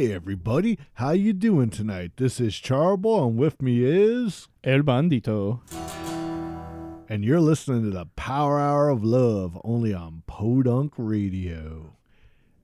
Hey everybody, how you doing tonight? This is Charboil and with me is El Bandito. and you're listening to the Power Hour of Love only on Podunk Radio.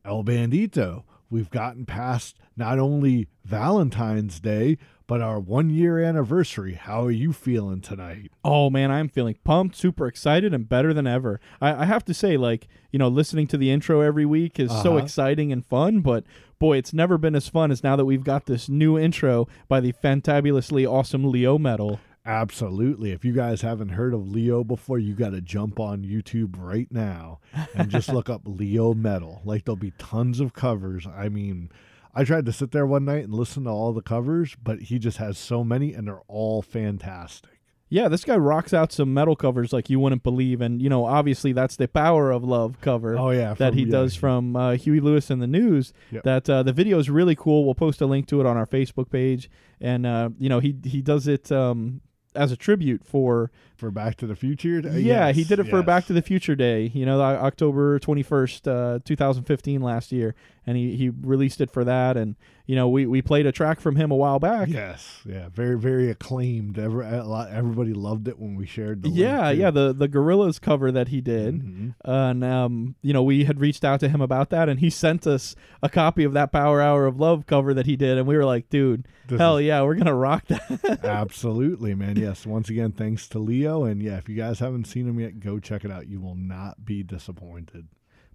El Bandito, we've gotten past not only Valentine's Day, but our one year anniversary. How are you feeling tonight? Oh man, I'm feeling pumped, super excited, and better than ever. I, I have to say, like, you know, listening to the intro every week is so Uh-huh. exciting and fun, but boy, it's never been as fun as now that we've got this new intro by the fantabulously awesome Leo Metal. Absolutely. If you guys haven't heard of Leo before, you got to jump on YouTube right now and just look up Leo Metal. Like there'll be tons of covers. I mean, I tried to sit there one night and listen to all the covers, but he just has so many and they're all fantastic. Yeah, this guy rocks out some metal covers like you wouldn't believe, and you know, obviously that's the Power of Love cover. Oh yeah, that from- he yeah, does from uh, Huey Lewis and the News. Yep. That uh, the video is really cool. We'll post a link to it on our Facebook page, and uh, you know he he does it um, as a tribute for for Back to the Future. Uh, yeah he did it for. Back to the Future Day. You know, October twenty first, uh, two thousand fifteen, last year, and he he released it for that. And you know we we played a track from him a while back. Yes, yeah, very very acclaimed. Every, a lot- everybody loved it when we shared the. Yeah, yeah, the the Gorillaz cover that he did, Mhm. and um, you know, we had reached out to him about that, and he sent us a copy of that Power Hour of Love cover that he did, and we were like, dude, This hell is- yeah, we're gonna rock that. Absolutely, man. Yes. Once again, thanks to Leo. And yeah, if you guys haven't seen him yet, go check it out. You will not be disappointed.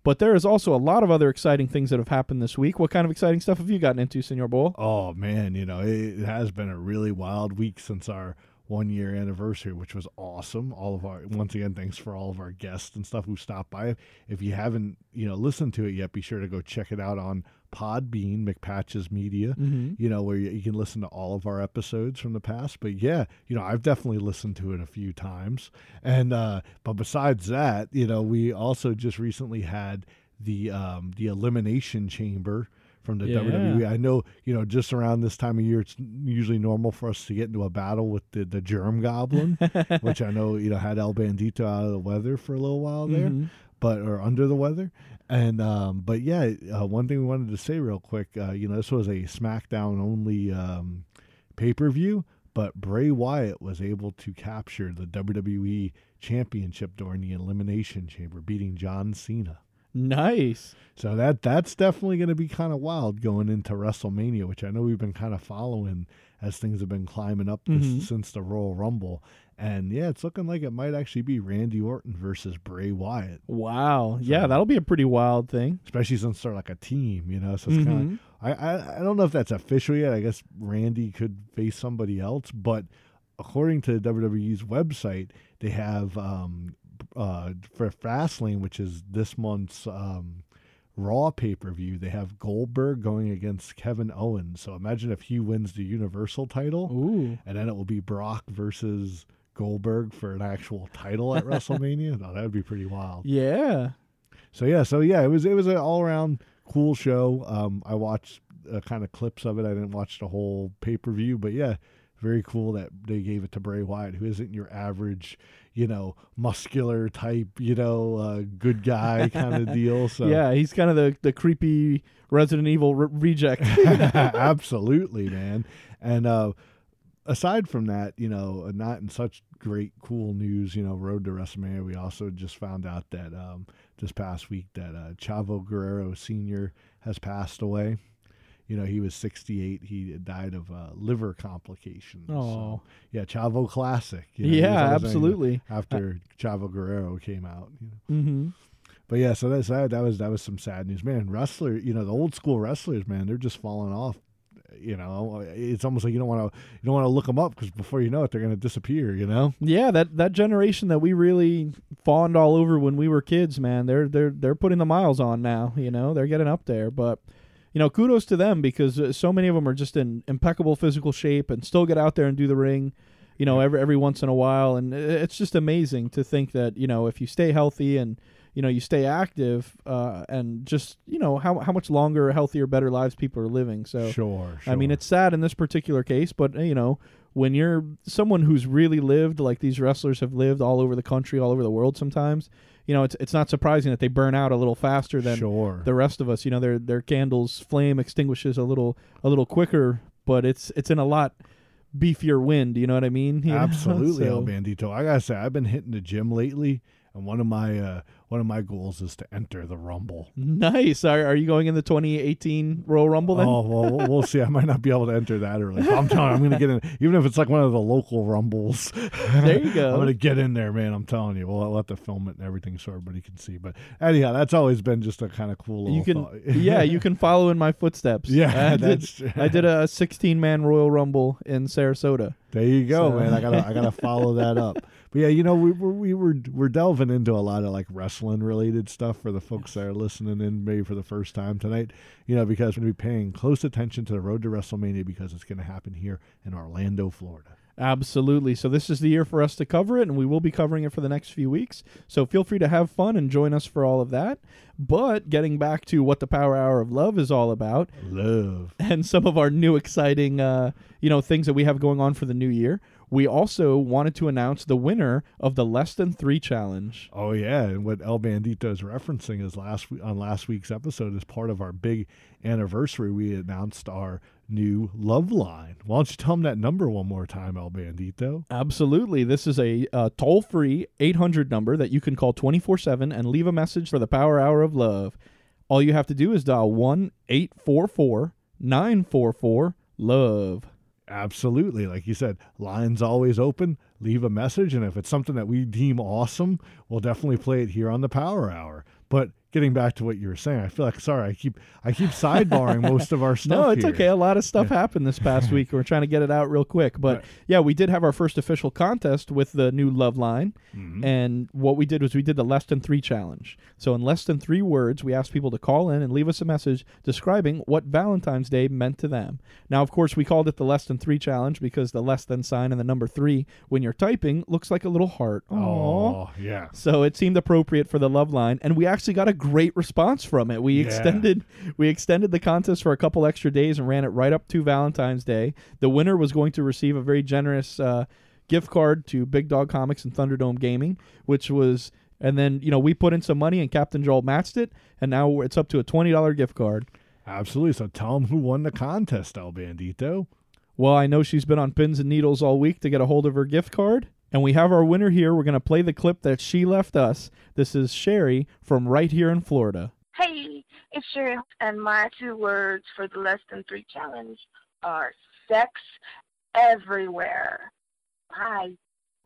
but there is also a lot of other exciting things that have happened this week. What kind of exciting stuff have you gotten into, Senor Bull? Oh man, you know it, it has been a really wild week since our one year anniversary, which was awesome. All of our once again, thanks for all of our guests and stuff who stopped by. If you haven't, you know, listened to it yet, be sure to go check it out on Podbean, McPatches Media. Mm-hmm. You know where you, you can listen to all of our episodes from the past. But yeah, you know I've definitely listened to it a few times. And uh, but besides that, you know we also just recently had the um, the Elimination Chamber from the Yeah. WWE. I know, you know, just around this time of year, it's usually normal for us to get into a battle with the, the Germ Goblin, which I know, you know, had El Bandito out of the weather for a little while there, Mhm. but or under the weather. And um, but yeah, uh, one thing we wanted to say real quick, uh, you know, this was a SmackDown only um, pay per view, but Bray Wyatt was able to capture the WWE Championship during the Elimination Chamber, beating John Cena. Nice. So that that's definitely going to be kind of wild going into WrestleMania, which I know we've been kind of following as things have been climbing up this, Mhm. since the Royal Rumble. And yeah, it's looking like it might actually be Randy Orton versus Bray Wyatt, Wow. Yeah, that'll be a pretty wild thing. especially since they're like a team, you know. So it's kind Mhm. of I, I I don't know if that's official yet. I guess Randy could face somebody else, but according to WWE's website, they have um uh for Fastlane, which is this month's um Raw pay per view, they have Goldberg going against Kevin Owens. So imagine if he wins the Universal title, Ooh. and then it will be Brock versus Goldberg for an actual title at WrestleMania. No, that would be pretty wild. Yeah. So yeah, so yeah, it was it was an all around cool show. Um, I watched uh, kind of clips of it. I didn't watch the whole pay per view, but yeah, very cool that they gave it to Bray Wyatt, who isn't your average, you know, muscular type, you know, uh, good guy kind of deal. So Yeah, he's kind of the, the creepy Resident Evil re- reject. absolutely, man. And uh, aside from that, you know, uh, not in such great cool news, you know, Road to WrestleMania, we also just found out that um, this past week that uh, Chavo Guerrero Sr. has passed away. You know, he was 68. He died of uh, liver complications. So, Oh. yeah, Chavo Classic. you know, yeah, absolutely. After Chavo Guerrero came out, you know. Mm-hmm. But yeah, so that's that. That was that was some sad news, man. Wrestler, you know, the old school wrestlers, man, they're just falling off You know, it's almost like you don't want to you don't want to look them up because before you know it, they're going to disappear. You know. Yeah, that that generation that we really fawned all over when we were kids, man, they're they're they're putting the miles on now. You know, they're getting up there, but. You know, kudos to them because uh, so many of them are just in impeccable physical shape and still get out there and do the ring. You know, every every once in a while, and it's just amazing to think that you know if you stay healthy and you know you stay active uh, and just you know how how much longer, healthier, better lives people are living. So Sure, I mean, it's sad in this particular case, but uh, you know, when you're someone who's really lived like these wrestlers have lived all over the country, all over the world, sometimes you know it's it's not surprising that they burn out a little faster than sure. the rest of us. You know, their their candles flame extinguishes a little a little quicker, but it's it's in a lot beefier wind. You know what I mean? You know? Absolutely, So- El Bandito. I gotta say, I've been hitting the gym lately, and one of my uh, one of my goals is to enter the Rumble. Nice. Are, are you going in the 2018 Royal Rumble then? Oh well, we'll- see. I might not be able to enter that early. I'm telling you, I'm going to get in, even if it's like one of the local rumbles. There you go. I'm going to get in there, man. I'm telling you. We'll, I'll have to film it and everything so everybody can see. But anyhow, that's always been just a kind of cool. Little you can, yeah, you can follow in my footsteps. Yeah, I did, that's- I did a 16 man Royal Rumble in Sarasota. There you go, So- man. I gotta I gotta follow that up. But yeah, you know, we were we were we're delving into a lot of like wrestling related stuff for the folks that are listening in maybe for the first time tonight. You know, because we're gonna be paying close attention to the road to WrestleMania because it's gonna happen here in Orlando, Florida. Absolutely. So this is the year for us to cover it, and we will be covering it for the next few weeks. So feel free to have fun and join us for all of that. But getting back to what the Power Hour of Love is all about, Love. and some of our new exciting, uh, you know, things that we have going on for the new year, we also wanted to announce the winner of the Less Than Three Challenge. Oh yeah, and what El Bandito is referencing is last on last week's episode as part of our big anniversary, we announced our new love line. Why don't you tell them that number one more time, El Bandito? Absolutely. This is a uh, toll free 800 number that you can call 24 7 and leave a message for the Power Hour of Love. All you have to do is dial 1 844 944 Love. Absolutely. Like you said, lines always open. Leave a message. And if it's something that we deem awesome, we'll definitely play it here on the Power Hour. But getting back to what you were saying, I feel like sorry, I keep I keep sidebarring most of our stuff. No, it's here. okay. A lot of stuff happened this past week. We're trying to get it out real quick. But Right. yeah, we did have our first official contest with the new Love Line. Mhm. And what we did was we did the less than three challenge. So, in less than three words, we asked people to call in and leave us a message describing what Valentine's Day meant to them. Now, of course, we called it the less than three challenge because the less than sign and the number three, when you're typing, looks like a little heart. Aww. Oh yeah. So it seemed appropriate for the love line, and we actually got a great response from it. We Yeah. extended we extended the contest for a couple extra days and ran it right up to Valentine's Day. The winner was going to receive a very generous uh, gift card to Big Dog Comics and Thunderdome Gaming, which was. And then you know we put in some money and Captain Joel matched it, and now it's up to a twenty dollar gift card. Absolutely. So tell them who won the contest, El Bandito. Well, I know she's been on pins and needles all week to get a hold of her gift card. And we have our winner here. We're going to play the clip that she left us. This is Sherry from right here in Florida. Hey, it's Sherry, and my two words for the less than three challenge are sex everywhere. Bye.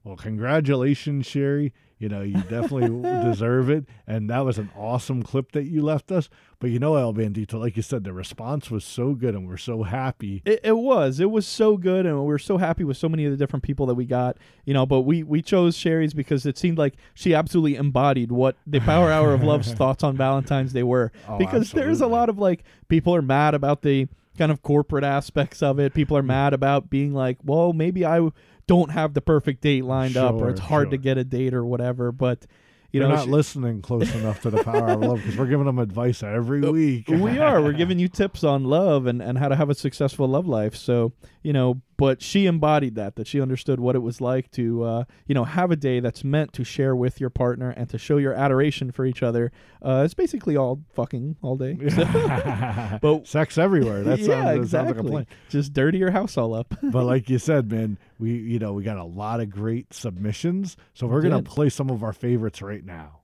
Well, congratulations, Sherry. You know, you definitely deserve it. And that was an awesome clip that you left us. But you know, El Bandito, like you said, the response was so good and we're so happy. It, it was. It was so good, and we are so happy with so many of the different people that we got. You know, but we we chose Sherry's because it seemed like she absolutely embodied what the Power Hour of Love's thoughts on Valentine's Day were. Oh, because there's a lot of like people are mad about the kind of corporate aspects of it. People are mm. mad about being like, well, maybe I don't have the perfect date lined up, or it's hard to get a date or whatever. But you They're know, not she- listening close enough to the power of love because we're giving them advice every uh, week. we are. We're giving you tips on love and, and how to have a successful love life. So, you know, but she embodied that, that she understood what it was like to, uh, you know, have a day that's meant to share with your partner and to show your adoration for each other. Uh, it's basically all fucking all day. But- sex everywhere. That sounds, yeah, that exactly. sounds like a plan. Just dirty your house all up. But like you said, man, we you know we got a lot of great submissions, so we're gonna play some of our favorites right now.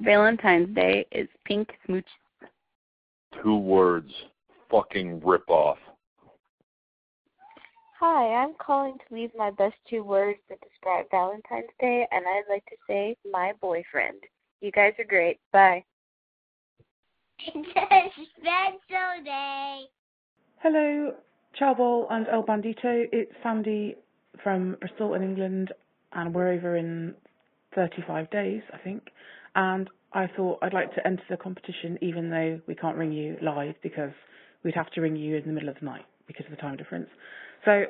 Valentine's Day is pink smooch. Two words. Fucking rip off. Hi, I'm calling to leave my best two words that describe Valentine's Day, and I'd like to say my boyfriend. You guys are great. Bye. It's special day. Hello, Charboil and El Bandito. It's Sandy from Bristol in England, and we're over in 35 days, I think. And I thought I'd like to enter the competition even though we can't ring you live because we'd have to ring you in the middle of the night because of the time difference. So,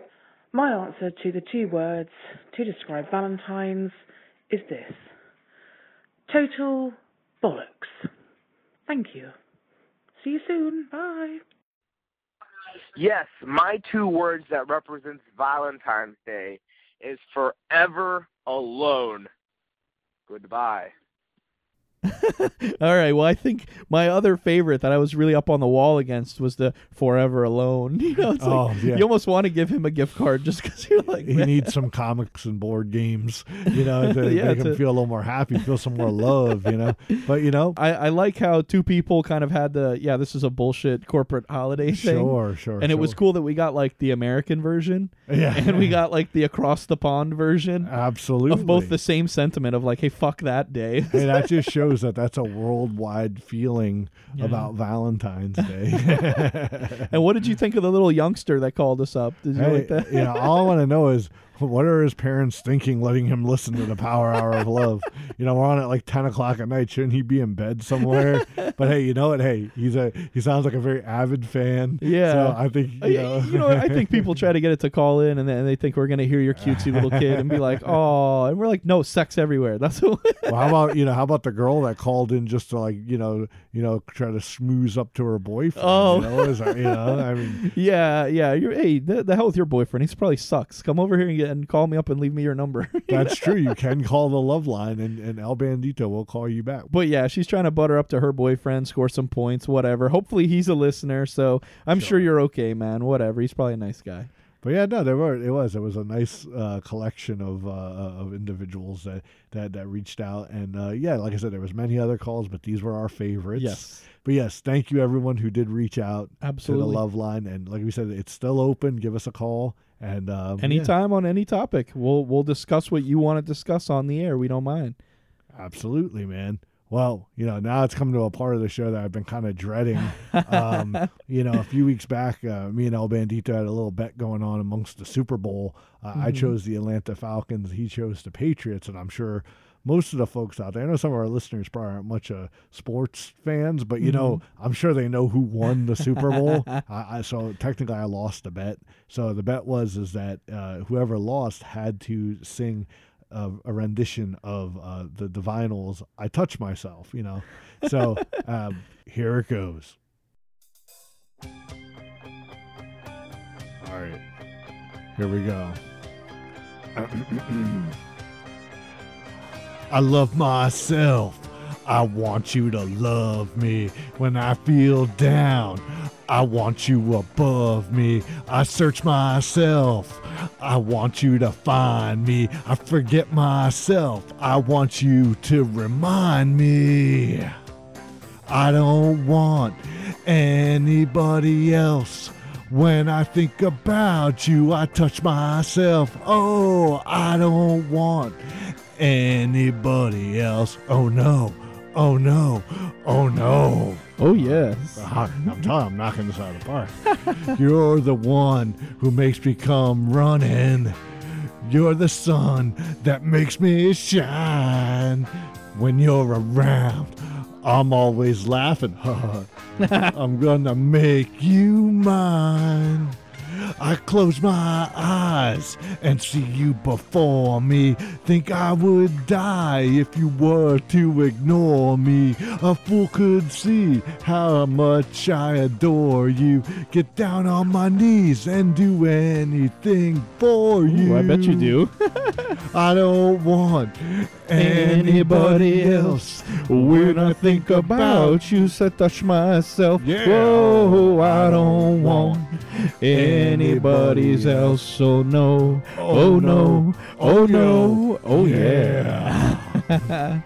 my answer to the two words to describe Valentine's is this total bollocks. Thank you. See you soon. Bye. Yes, my two words that represents Valentine's Day is forever alone. Goodbye. All right. Well, I think my other favorite that I was really up on the wall against was the "Forever Alone." You know, it's Oh, like yeah. you almost want to give him a gift card just because you're like, he needs some comics and board games, you know, to Yeah, make him feel a little more happy, feel some more love, you know. But you know, I, I like how two people kind of had the yeah, this is a bullshit corporate holiday thing. Sure, sure, And it was cool that we got like the American version. Yeah. And we got like the across the pond version. Absolutely. Of both the same sentiment of like, hey, fuck that day. hey, that just shows that that's a worldwide feeling Yeah. about Valentine's Day. and what did you think of the little youngster that called us up? Did you Hey, like that? you know, all I want to know is what are his parents thinking, letting him listen to the Power Hour of Love? You know, we're on at like ten o'clock at night. Shouldn't he be in bed somewhere? but hey, you know what? Hey, he's a he sounds like a very avid fan. Yeah. so I think Uh, you know. you know, I think people try to get it to call in, and then they think we're gonna hear your cutesy little kid and be like, "Oh," and we're like, "No, sex everywhere." That's what. well, how about you know? How about the girl that called in just to like you know you know try to smooze up to her boyfriend? Oh. you know, is that, you know I mean. yeah, yeah. You're hey, the, the hell with your boyfriend. He probably sucks. Come over here and, get, and call me up and leave me your number. That's true. You can call the love line, and, and El Bandito will call you back. But yeah, she's trying to butter up to her boyfriend, score some points, whatever. Hopefully, he's a listener, so I'm sure, you're okay, man. Whatever. He's probably a nice guy. But yeah, no, there were. It was. It was a nice uh, collection of uh, of individuals that, that that reached out, and uh, yeah, like I said, there was many other calls, but these were our favorites. Yes. But yes, thank you everyone who did reach out Absolutely. to the love line, and like we said, it's still open. Give us a call, and um, yeah, Anytime on any topic, we'll we'll discuss what you want to discuss on the air. We don't mind. absolutely, man. Well, you know, now it's coming to a part of the show that I've been kind of dreading. um, you know, a few weeks back, uh, me and El Bandito had a little bet going on amongst the Super Bowl. Uh, I Mhm. chose the Atlanta Falcons. He chose the Patriots, and I'm sure most of the folks out there, I know some of our listeners probably aren't much uh, sports fans, but you know, I'm sure they know who won the Super Bowl. I, I, so technically, I lost the bet. So the bet was is that uh, whoever lost had to sing a, a rendition of uh, the Divinyls. I touch myself, you know. So um, here it goes. All right, here we go. I love myself. I want you to love me when I feel down. I want you above me. I search myself. I want you to find me. I forget myself. I want you to remind me. I don't want anybody else. When I think about you, I touch myself. Oh, I don't want anybody else. Oh no. Oh no. Oh no. Oh yes. I'm telling I'm knocking this out of the park. You're the one who makes me come running. You're the sun that makes me shine. When you're around, I'm always laughing. I'm gonna make you mine. I close my eyes and see you before me. Think I would die if you were to ignore me. A fool could see how much I adore you. Get down on my knees and do anything for you. Ooh, I bet you do. I don't want anybody else. When I think about you, so touch myself. Yeah. Whoa, I don't want anybody else. So no. Oh, no. Oh, oh, oh no. Oh yeah.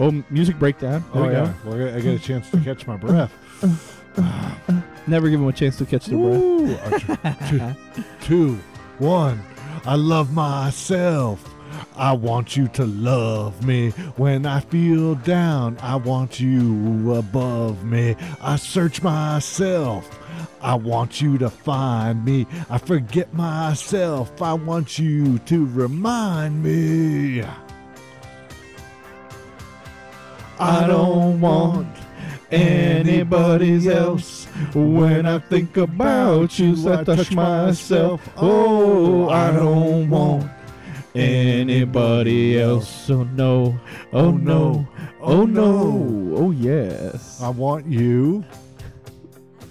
oh, music breakdown. There Oh we yeah, well, I I get a chance to catch my breath. Never give him a chance to catch the breath. Ooh, two, two, two, one. I love myself. I want you to love me. When I feel down, I want you above me. I search myself. I want you to find me. I forget myself. I want you to remind me. I don't want anybody else. When I think about you, I touch myself. Oh, oh, I don't want anybody else. Oh no, oh, oh no, oh, oh no, oh yes. I want you.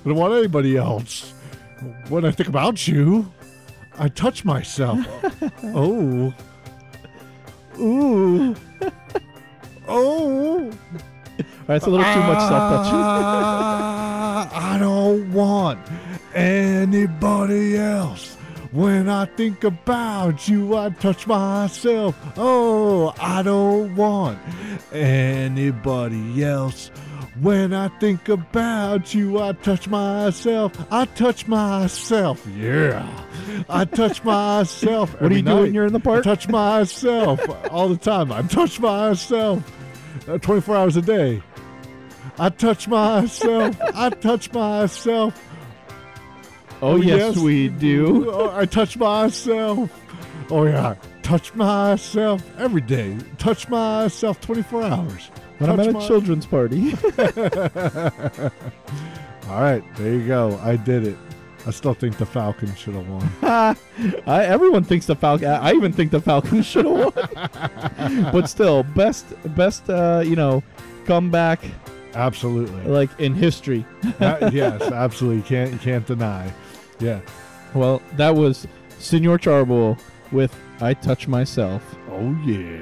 I don't want anybody else. When I think about you, I touch myself. oh. Ooh. Oh. That's a little too much self touching. I don't want anybody else. When I think about you, I touch myself. Oh, I don't want anybody else. When I think about you, I touch myself. I touch myself. Yeah. I touch myself. What are you every doing when you're in the I park? touch myself all the time. I touch myself Uh, 24 hours a day. I touch myself. I touch myself. Oh, oh yes, we do. Oh, I touch myself. Oh yeah, touch myself every day. Touch myself 24 hours. When I'm Touch at a children's party. All right, there you go. I did it. I still think the Falcons should have won. I, everyone thinks the Falcon. I even think the Falcons should have won. but still, best, best, uh, you know, comeback Absolutely. like in history. Yes, absolutely. Can't you can't deny. Yeah. Well, that was Senor Charboil with "I Touch Myself." Oh yeah.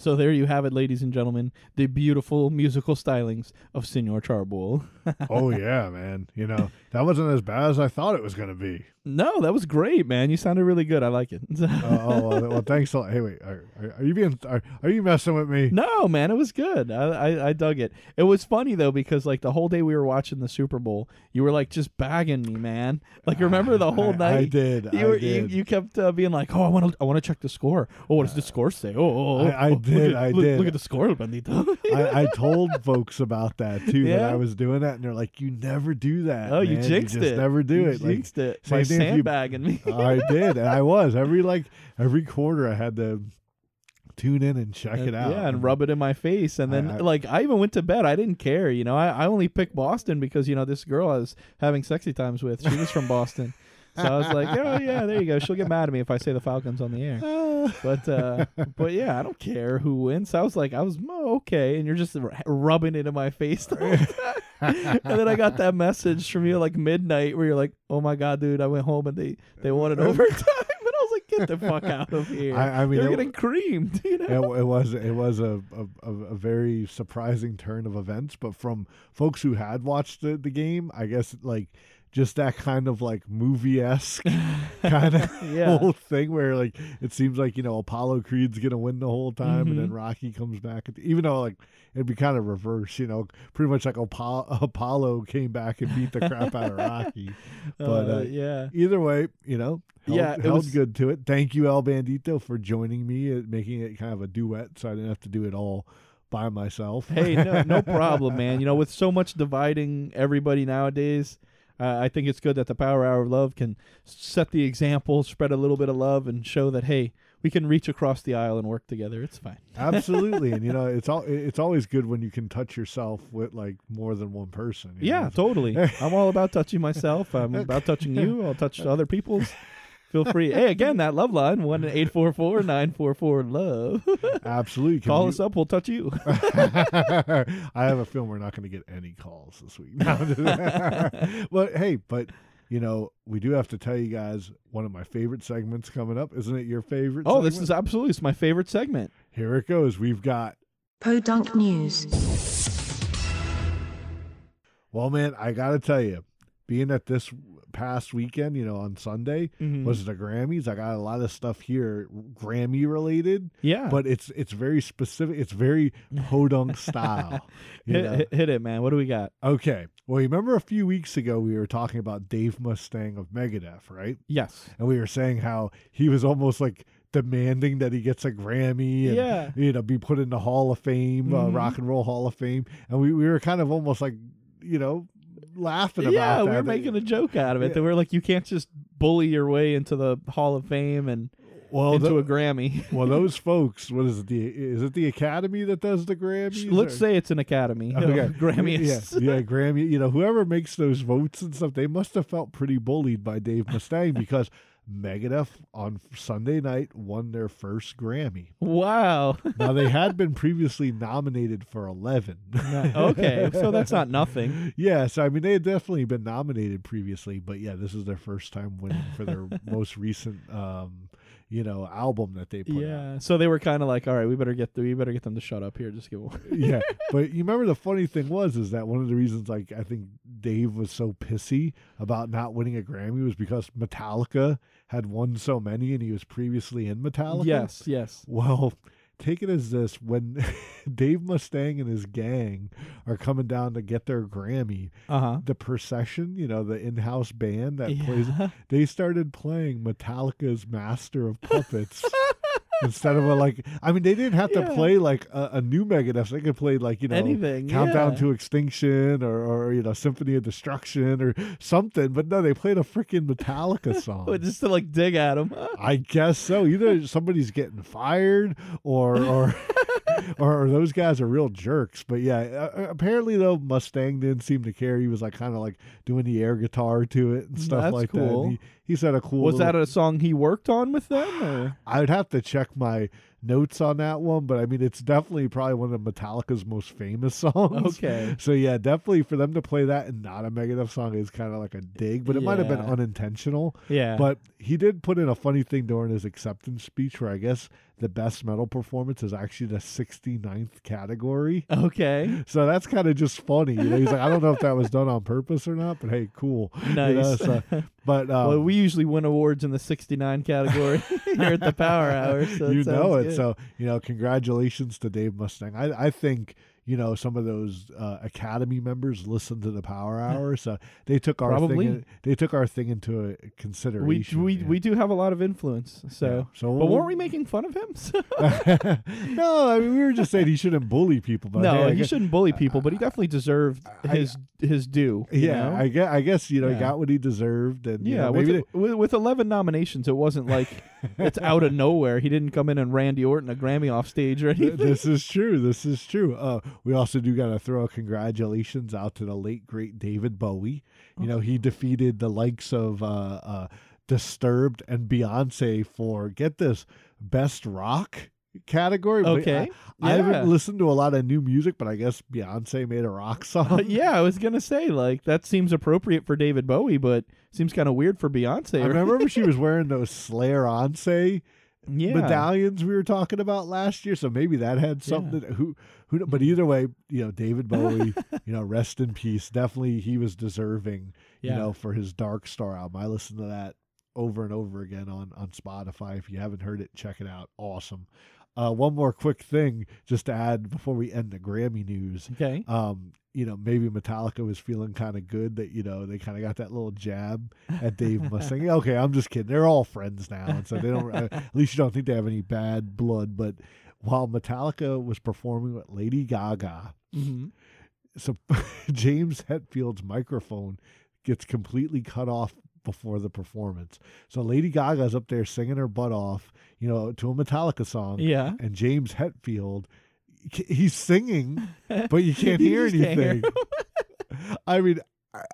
So there you have it, ladies and gentlemen, the beautiful musical stylings of Senor Charboil. oh yeah, man. You know that wasn't as bad as I thought it was going to be. No, that was great, man. You sounded really good. I like it. Uh, oh well, thanks a lot. Hey, wait, are, are, are you being are, are you messing with me? No, man, it was good. I, I I dug it. It was funny though because like the whole day we were watching the Super Bowl, you were like just bagging me, man. Like remember the whole I- night? I did, You I were did. You, you kept uh, being like, oh, I want to I want to check the score. Oh, what does the score say? Oh, oh, oh, I- I oh, did, Look at, I look, did. Look at the score, Bandito. I, I told folks about that too that I was doing that, and they're like, "You never do that." Oh, you man. jinxed just it. Never do You it. Like, jinxed it by thing you- sandbagging me. I did, and I was every like every quarter. I had to tune in and check it out. Yeah, and rub it in my face. And then, I- I- like, I even went to bed. I didn't care. You know, I, I only picked Boston because, you know, this girl I was having sexy times with, she was from Boston. So I was like, oh, yeah, there you go. She'll get mad at me if I say the Falcons on the air. But, uh, but yeah, I don't care who wins. So I was like, I was oh, okay. And you're just r- rubbing it in my face the whole time. and then I got that message from you like midnight where you're like, oh my God, dude, I went home and they, they wanted overtime. And I was like, get the fuck out of here. I- I mean, They're getting creamed, you know? it, it was it was a, a, a a very surprising turn of events, but from folks who had watched the, the game, I guess like just that kind of like movie esque kind of Yeah. whole thing where like it seems like you know Apollo Creed's gonna win the whole time, and then Mhm. Rocky comes back. Even though like it'd be kind of reverse, you know, pretty much like Apollo, Apollo came back and beat the crap out of Rocky. But Uh, uh, yeah. either way, you know, held, Yeah, it held was- good to it. Thank you, El Bandito, for joining me and making it kind of a duet, so I didn't have to do it all by myself. Hey, no, no problem, man. You know, with so much dividing everybody nowadays, uh, I think it's good that the Power Hour of Love can set the example, spread a little bit of love, and show that hey, we can reach across the aisle and work together. It's fine. Absolutely, and you know, it's all it's always good when you can touch yourself with like more than one person. Yeah, know? totally. I'm all about touching myself. I'm about touching you. I'll touch other people's. Feel free. Hey, again, that love line one eight four four nine four four love. Absolutely. Can Call you- us up. We'll touch you. I have a feeling we're not going to get any calls this week. No, I'm just- but hey, but you know, we do have to tell you guys one of my favorite segments coming up. Isn't it your favorite? Oh, this is absolutely it's my favorite segment. Here it goes. We've got. Podunk News. Well, man, I got to tell you, being that this past weekend, you know, on Sunday Mhm. was the Grammys. I got a lot of stuff here Grammy related. Yeah. But it's it's very specific. It's very podunk style. hit, hit, hit it, man. What do we got? Okay. Well, you remember a few weeks ago we were talking about Dave Mustaine of Megadeth, right? Yes. And we were saying how he was almost like demanding that he gets a Grammy and Yeah. you know be put in the Hall of Fame, uh, Mhm. Rock and Roll Hall of Fame, and we, we were kind of almost like you know laughing about Yeah, that. we're making a joke out of it. That we're like, you can't just bully your way into the Hall of Fame and well into tho- a Grammy. well, those folks, what is it? The is it the Academy that does the Grammys? Let's or- say it's an academy. Okay. Grammys. Yeah, yeah, Grammy. You know, whoever makes those votes and stuff, they must have felt pretty bullied by Dave Mustaine because Megadeth on Sunday night won their first Grammy. Wow. Now they had been previously nominated for eleven. okay, so that's not nothing. Yeah, so I mean they had definitely been nominated previously, but yeah, this is their first time winning for their most recent, um, you know, album that they put out. Yeah. So they were kind of like, all right, we better get the, we better get them to shut up here. Just give one. yeah, but you remember the funny thing was is that one of the reasons like I think Dave was so pissy about not winning a Grammy was because Metallica had won so many and he was previously in Metallica. Yes, yes. Well, take it as this when Dave Mustaine and his gang are coming down to get their Grammy, Uh-huh. the procession, you know, the in-house band that plays they started playing Metallica's Master of Puppets. Instead of a like, I mean, they didn't have to play like a, a new Megadeth. They could play like you know, Anything, Countdown yeah. to Extinction or, or you know, Symphony of Destruction or something. But no, they played a freaking Metallica song. Just to like dig at them. I guess so. Either somebody's getting fired, or or or those guys are real jerks. But yeah, uh, apparently though Mustaine didn't seem to care. He was like kind of like doing the air guitar to it and stuff That's like that. cool. And He, he said a cool. Was that a song he worked on with them? Or? I would have to check my notes on that one, but I mean, it's definitely probably one of Metallica's most famous songs. Okay. So yeah, definitely for them to play that and not a Megadeth song is kind of like a dig, but it might have been unintentional. Yeah. But he did put in a funny thing during his acceptance speech where I guess the best metal performance is actually the 69th category. Okay. So that's kind of just funny. You know, he's like, I don't know if that was done on purpose or not, but hey, cool. You know, Nice. so- but um, well, we usually win awards in the 69 category here at the Power Hour. So you know it. good. So you know, congratulations to Dave Mustaine. I I think you know some of those uh, Academy members listen to the Power Hour, so they took our Probably. thing. They took our thing into a we consideration. we, yeah. we do have a lot of influence. So, Yeah. So but weren't we making fun of him? no, I mean we were just saying he shouldn't bully people. But no, hey, he guess- shouldn't bully people, but he definitely deserved his his due. you Yeah, know? I guess I guess you know Yeah. he got what he deserved, and you Yeah, know, with, maybe with, with 11 nominations, it wasn't like it's out of nowhere. He didn't come in and Randy Orton a Grammy off stage or anything. this is true. This is true. Uh, we also do got to throw a congratulations out to the late great David Bowie. You know, he defeated the likes of uh, uh, Disturbed and Beyonce for get this best rock category. Okay, I, I haven't listened to a lot of new music, but I guess Beyonce made a rock song. Uh, yeah, I was gonna say like that seems appropriate for David Bowie, but seems kind of weird for Beyonce. I remember she was wearing those Slayer Onse yeah. medallions we were talking about last year. So maybe that had something. To, who who? But either way, you know, David Bowie, you know, rest in peace. Definitely, he was deserving. Yeah. You know, for his Dark Star album. I listened to that over and over again on on Spotify. If you haven't heard it, check it out. Awesome. Uh, one more quick thing, just to add before we end the Grammy news. Okay. Um, you know, maybe Metallica was feeling kind of good that you know they kind of got that little jab at Dave Mustaine. okay, I'm just kidding. They're all friends now, and so they don't. uh, at least you don't think they have any bad blood. But while Metallica was performing with Lady Gaga, hmm so James Hetfield's microphone gets completely cut off before the performance. So Lady Gaga's up there singing her butt off, you know, to a Metallica song. Yeah. And James Hetfield, he's singing, but you can't hear You just can't hear anything. I mean,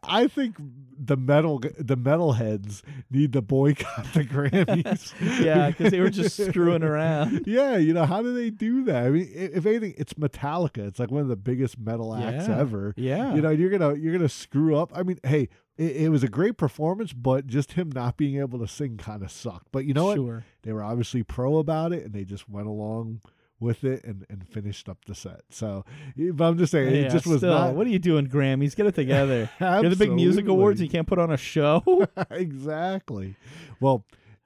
I- think the metal the metalheads need to boycott the Grammys. yeah, because they were just screwing around. Yeah, you know how do they do that? I mean, if anything, it's Metallica. It's like one of the biggest metal acts Yeah. ever. Yeah. you know you're gonna you're gonna screw up. I mean, hey, it, it was a great performance, but just him not being able to sing kind of sucked. But you know what? Sure. They were obviously pro about it, and they just went along with it and, and finished up the set. So, but I'm just saying, Yeah, it just was still, not. What are you doing, Grammys? Get it together. You're the big music awards. You can't put on a show. exactly. Well,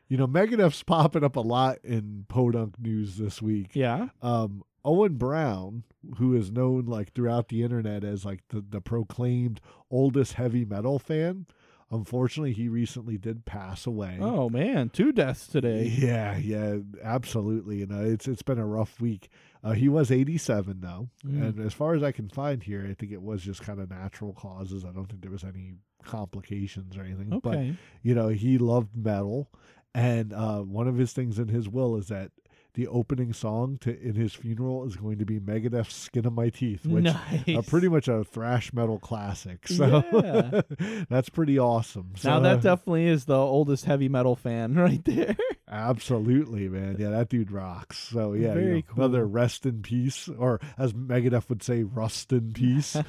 you know, Megadeth's popping up a lot in podunk news this week. yeah. Um, Owen Brown, who is known like throughout the internet as like the, the proclaimed oldest heavy metal fan, unfortunately, he recently did pass away. Oh man, two deaths today. Yeah, yeah, absolutely. You know, it's it's been a rough week. Uh, he was 87 though, Mm. and as far as I can find here, I think it was just kind of natural causes. I don't think there was any complications or anything. Okay. But you know, he loved metal, and uh, one of his things in his will is that the opening song to in his funeral is going to be Megadeth's "Skin of My Teeth," which are Nice. pretty much a thrash metal classic. So Yeah. that's pretty awesome. Now that definitely is the oldest heavy metal fan right there. Absolutely, man. Yeah, that dude rocks. So yeah, you Very know, another rest in peace, or as Megadeth would say, rust in peace.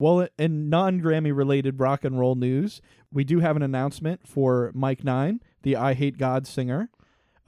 Well, in non Grammy related rock and roll news, we do have an announcement for Mike Nine, the Eyehategod singer.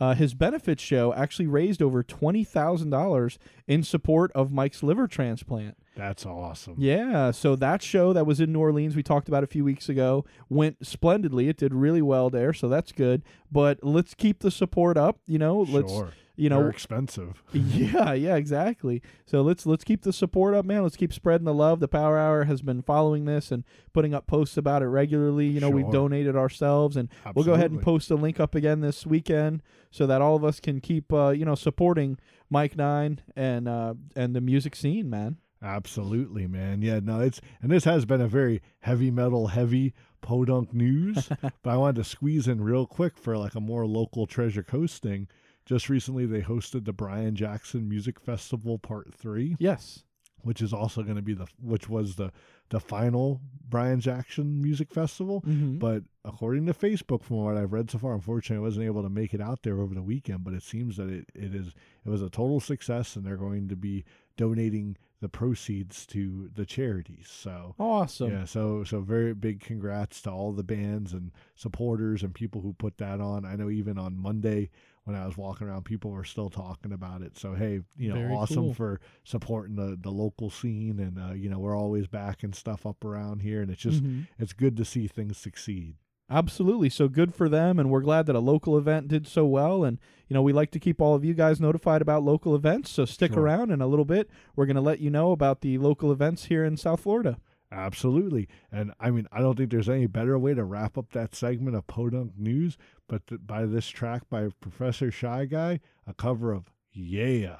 Uh, his benefits show actually raised over $20,000 in support of Mike's liver transplant. That's awesome. Yeah, so that show that was in New Orleans, we talked about a few weeks ago, went splendidly. It did really well there, so that's good. But let's keep the support up, you know. Let's Sure. You know They're expensive. yeah, yeah, exactly. So let's let's keep the support up, man. Let's keep spreading the love. The Power Hour has been following this and putting up posts about it regularly. You know, we've donated ourselves, and we'll go ahead and post a link up again this weekend so that all of us can keep uh, you know supporting Mike Nine and uh, and the music scene, man. Absolutely, man. Yeah, no, it's and this has been a very heavy metal heavy podunk news, but I wanted to squeeze in real quick for like a more local treasure coast thing. Just recently, they hosted the Brian Jackson Music Festival Part Three. Yes. which is also going to be the which was the the final Brian Jackson Music Festival. Mhm. But according to Facebook, from what I've read so far, unfortunately, I wasn't able to make it out there over the weekend. But it seems that it, it is it was a total success, and they're going to be donating the proceeds to the charities. So Awesome. yeah, so so very big congrats to all the bands and supporters and people who put that on. I know even on Monday when I was walking around, people were still talking about it. So hey, you know, Very awesome cool. for supporting the the local scene, and uh, you know, we're always backing stuff up around here, and it's just Mhm. it's good to see things succeed. Absolutely. So good for them. And we're glad that a local event did so well. And, you know, we like to keep all of you guys notified about local events. So stick Sure. around in a little bit. We're going to let you know about the local events here in South Florida. Absolutely. And I mean, I don't think there's any better way to wrap up that segment of Podunk News but th- by this track by Professor Shy Guy, a cover of Yeah.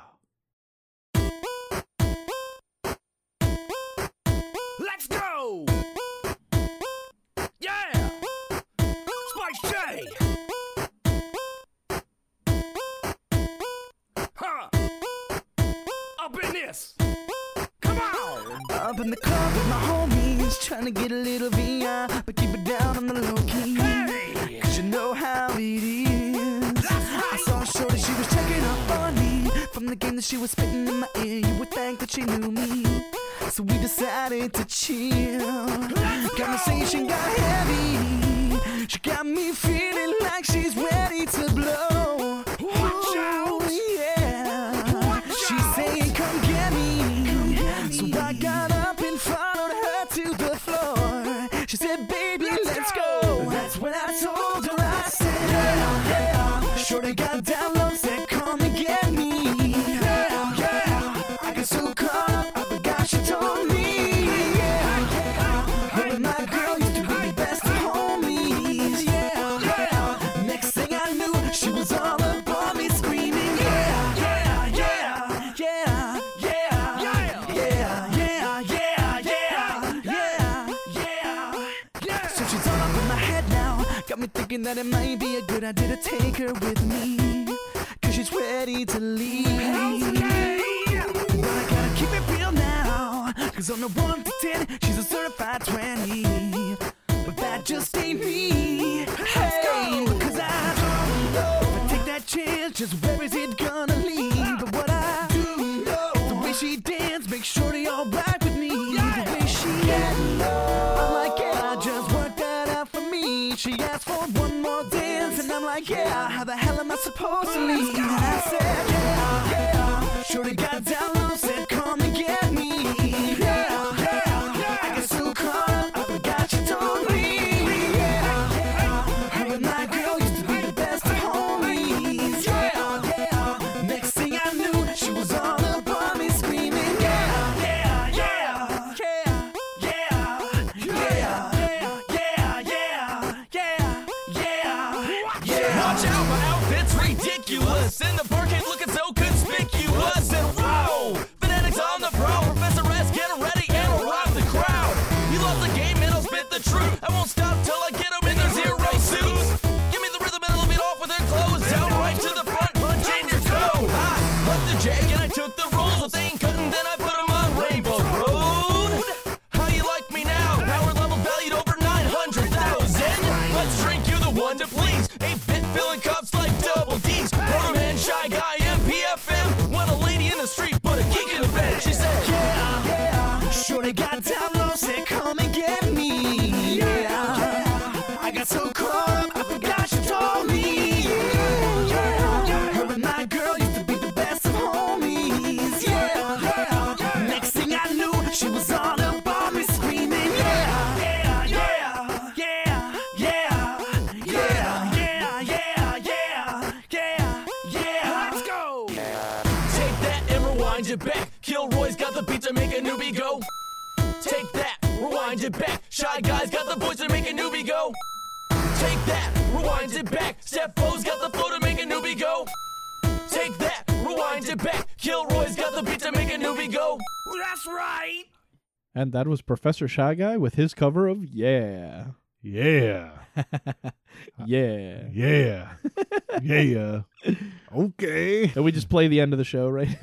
Up in the club with my homies, trying to get a little VI, but keep it down on the low key. Hey! Cause you know how it is. I saw a shorty, she was checking up on me. From the game that she was spitting in my ear, you would think that she knew me. So we decided to chill. Conversation got heavy. She got me feeling like she's ready to blow. We got down. Thinking that it might be a good idea to take her with me, cause she's ready to leave. But I gotta keep it real now, cause on the 1 to 10, she's a certified 20. But that just ain't me. Hey, because I don't know. If I take that chance, just where is it gonna lead? But what I do know, the way she yeah. How the hell am I supposed to leave? And I said, yeah, yeah. Shorty got down rewind it back. Steph Fo's got the flow to make a newbie go. Take that, rewind it back. Kilroy's got the beat to make a newbie go. That's right. And that was Professor Shy Guy with his cover of Yeah. Yeah. Yeah. Yeah. yeah. Okay. And we just play the end of the show, right?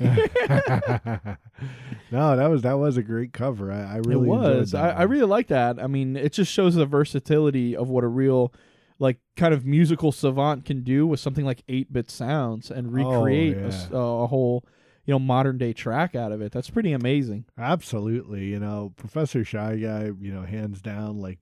no, that was that was a great cover. I, I really it was. that I, I really like that. I mean, it just shows the versatility of what a real, like, kind of musical savant can do with something like eight bit sounds and recreate a s- yeah. a, whole, you know, modern day track out of it. That's pretty amazing. Absolutely, you know, Professor Shy Guy, you know, hands down, like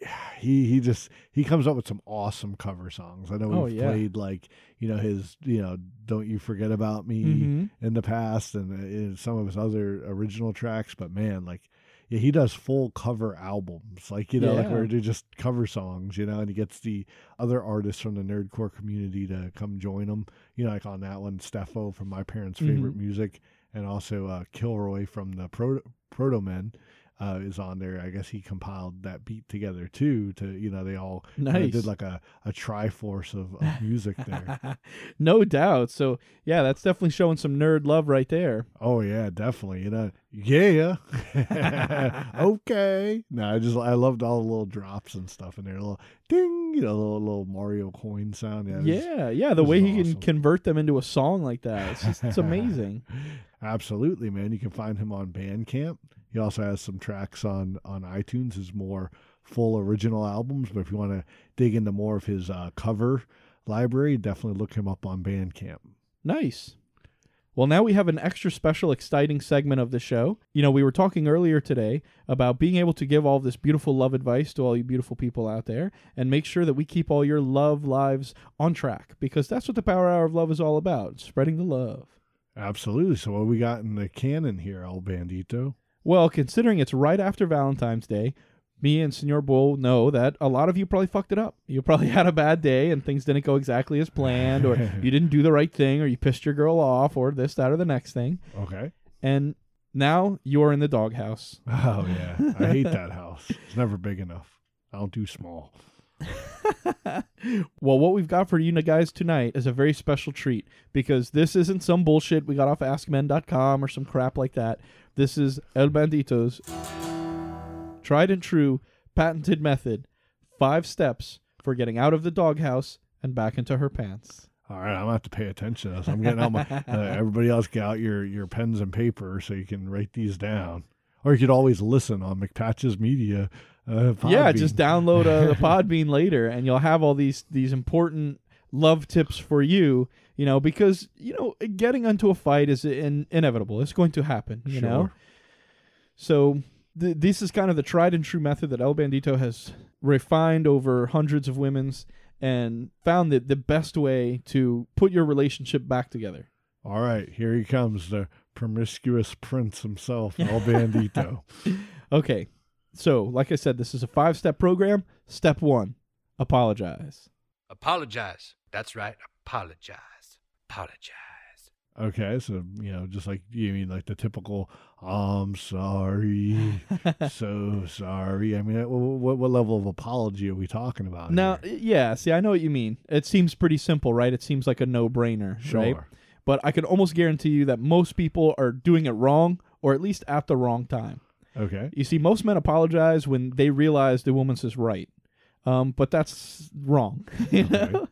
he he just he comes up with some awesome cover songs. I know Oh, we've yeah. played like you know his you know Don't You Forget About Me Mhm. in the past and uh, in some of his other original tracks, but man, like yeah, he does full cover albums, like you know, like where they just cover songs, you know, and he gets the other artists from the nerdcore community to come join him. You know, like on that one, Steffo from My Parents' Favorite Mhm. Music, and also uh, Kilroy from the Proto Proto Men uh, is on there. I guess he compiled that beat together too. To you know, they all Nice. did like a a triforce of, of music there. no doubt. So yeah, that's definitely showing some nerd love right there. Oh yeah, definitely. You know, yeah. okay. No, I just I loved all the little drops and stuff in there. little ding, you know, little little Mario coin sound. Yeah, was- Yeah, yeah. The way he awesome. can convert them into a song like that, it's just it's amazing. Absolutely, man. You can find him on Bandcamp. He also has some tracks on on iTunes. His more full original albums. But if you want to dig into more of his uh, cover library, definitely look him up on Bandcamp. Nice. Well, now we have an extra special, exciting segment of the show. You know, we were talking earlier today about being able to give all this beautiful love advice to all you beautiful people out there and make sure that we keep all your love lives on track because that's what the Power Hour of Love is all about spreading the love. Absolutely. So what we got in the canon here, El Bandito? Well, considering it's right after Valentine's Day, me and Senor Bull know that a lot of you probably fucked it up. You probably had a bad day and things didn't go exactly as planned, or you didn't do the right thing, or you pissed your girl off, or this, that, or the next thing. Okay. And now you're in the doghouse. Oh yeah, I hate that house. It's never big enough. I don't do small. Well, what we've got for you guys tonight is a very special treat because this isn't some bullshit we got off AskMen.com or some crap like that. This is El Bandito's tried and true, patented method. Five steps for getting out of the doghouse and back into her pants. All right, I'm gonna have to pay attention to this. I'm getting out my. Uh, everybody else, get out your your pens and paper so you can write these down. Or you could always listen on McPatch's Media. Uh, yeah, just download uh, the Podbean later, and you'll have all these these important love tips for you. You know, because you know getting into a fight is in, inevitable. It's going to happen. You know, so th- this is kind of the tried and true method that El Bandito has refined over hundreds of women's, and found that the best way to put your relationship back together. All right, here he comes, the promiscuous prince himself, El Bandito. Okay. So, like I said, this is a five step program. Step one apologize. Apologize. That's right. Apologize. Apologize. Okay, so you know, just like you mean like the typical "I'm sorry, so sorry." I mean, what what level of apology are we talking about? Now, yeah, see, I know what you mean. It seems pretty simple, right? It seems like a no brainer, right? But I can almost guarantee you that most people are doing it wrong, or at least at the wrong time. Okay. You see, most men apologize when they realize the woman's is right. Um, but that's wrong. you know?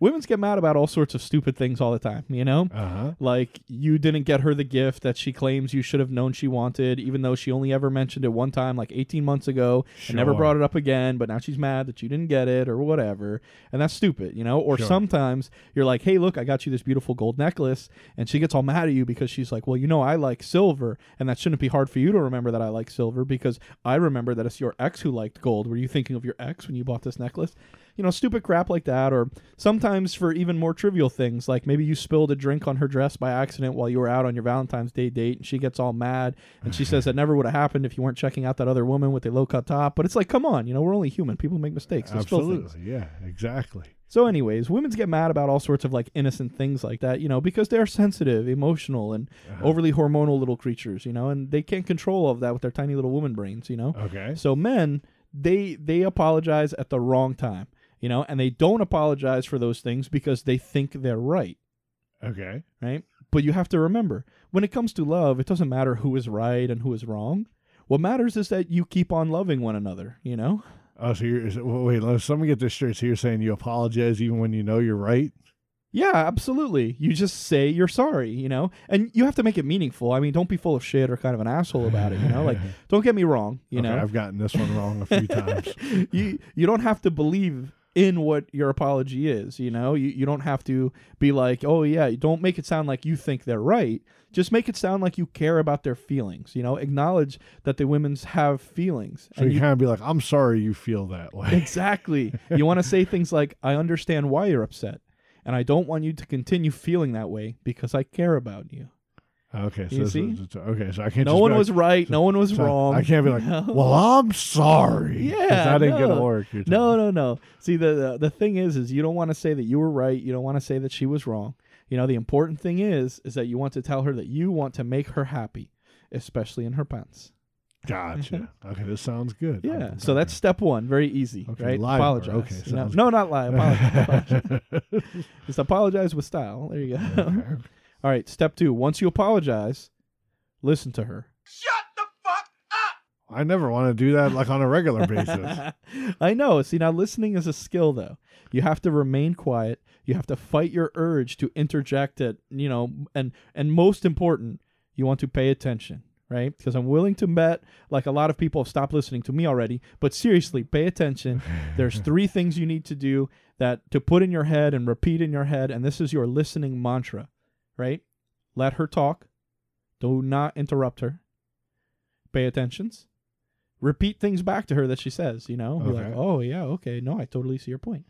Women's get mad about all sorts of stupid things all the time, you know? Uh-huh. Like you didn't get her the gift that she claims you should have known she wanted, even though she only ever mentioned it one time, like 18 months ago, and never brought it up again, but now she's mad that you didn't get it or whatever. And that's stupid, you know? Or Sure. sometimes you're like, hey, look, I got you this beautiful gold necklace. And she gets all mad at you because she's like, well, you know, I like silver. And that shouldn't be hard for you to remember that I like silver because I remember that it's your ex who liked gold. Were you thinking of your ex when you bought this necklace? You know, stupid crap like that. Or sometimes for even more trivial things, like maybe you spilled a drink on her dress by accident while you were out on your Valentine's Day date and she gets all mad and she says that never would have happened if you weren't checking out that other woman with a low cut top. But it's like, come on, you know, we're only human. People make mistakes. Things. Absolutely. Yeah, exactly. So, anyways, women's get mad about all sorts of like innocent things like that, you know, because they're sensitive, emotional, and Uh-huh. overly hormonal little creatures, you know, and they can't control all of that with their tiny little woman brains, you know. Okay. So men, they they apologize at the wrong time, you know, and they don't apologize for those things because they think they're right, Okay. right? But you have to remember, when it comes to love, it doesn't matter who is right and who is wrong. What matters is that you keep on loving one another, you know. Oh, so you're is it- well, wait. Let me get this straight. So you're saying you apologize even when you know you're right? Yeah, absolutely. You just say you're sorry, you know, and you have to make it meaningful. I mean, don't be full of shit or kind of an asshole about it, you know. Like, don't get me wrong, you Okay, know. I've gotten this one wrong a few times. you you don't have to believe in what your apology is, you know. You you don't have to be like, oh yeah. Don't make it sound like you think they're right. Just make it sound like you care about their feelings. You know, acknowledge that the women's have feelings. So and you, kind of be like, "I'm sorry you feel that way." Exactly. you want to say things like, I understand why you're upset, and I don't want you to continue feeling that way because I care about you. Okay, so You see? so- okay, so I can't. No just be one like- was right, no one was so wrong, I can't be like, know? "Well, I'm sorry." 'cause Yeah, that ain't no. gonna work. You're No, no, no. See, the, the the thing is, is you don't want to say that you were right. You don't want to say that she was wrong. You know, the important thing is, is that you want to tell her that you want to make her happy, especially in her pants. Gotcha. Mm-hmm. okay, this sounds good. Yeah. So that's step one. Very easy, Okay, right? lie more. apologize. Okay, you know? sounds No, not lie. Apologize. Just apologize with style. There you go. All right. Step two. Once you apologize, listen to her. Shut the fuck up. I never want to do that like on a regular basis. I know. See, now listening is a skill, though. You have to remain quiet. You have to fight your urge to interject it. You know, and and most important, you want to pay attention, right? Because I'm willing to bet, like a lot of people have stopped listening to me already. But seriously, pay attention. There's three things you need to do that to put in your head and repeat in your head, and this is your listening mantra, right? Let her talk. Do not interrupt her. Pay attentions repeat things back to her that she says, you know? Be like, oh, yeah, okay, no, I totally see your point.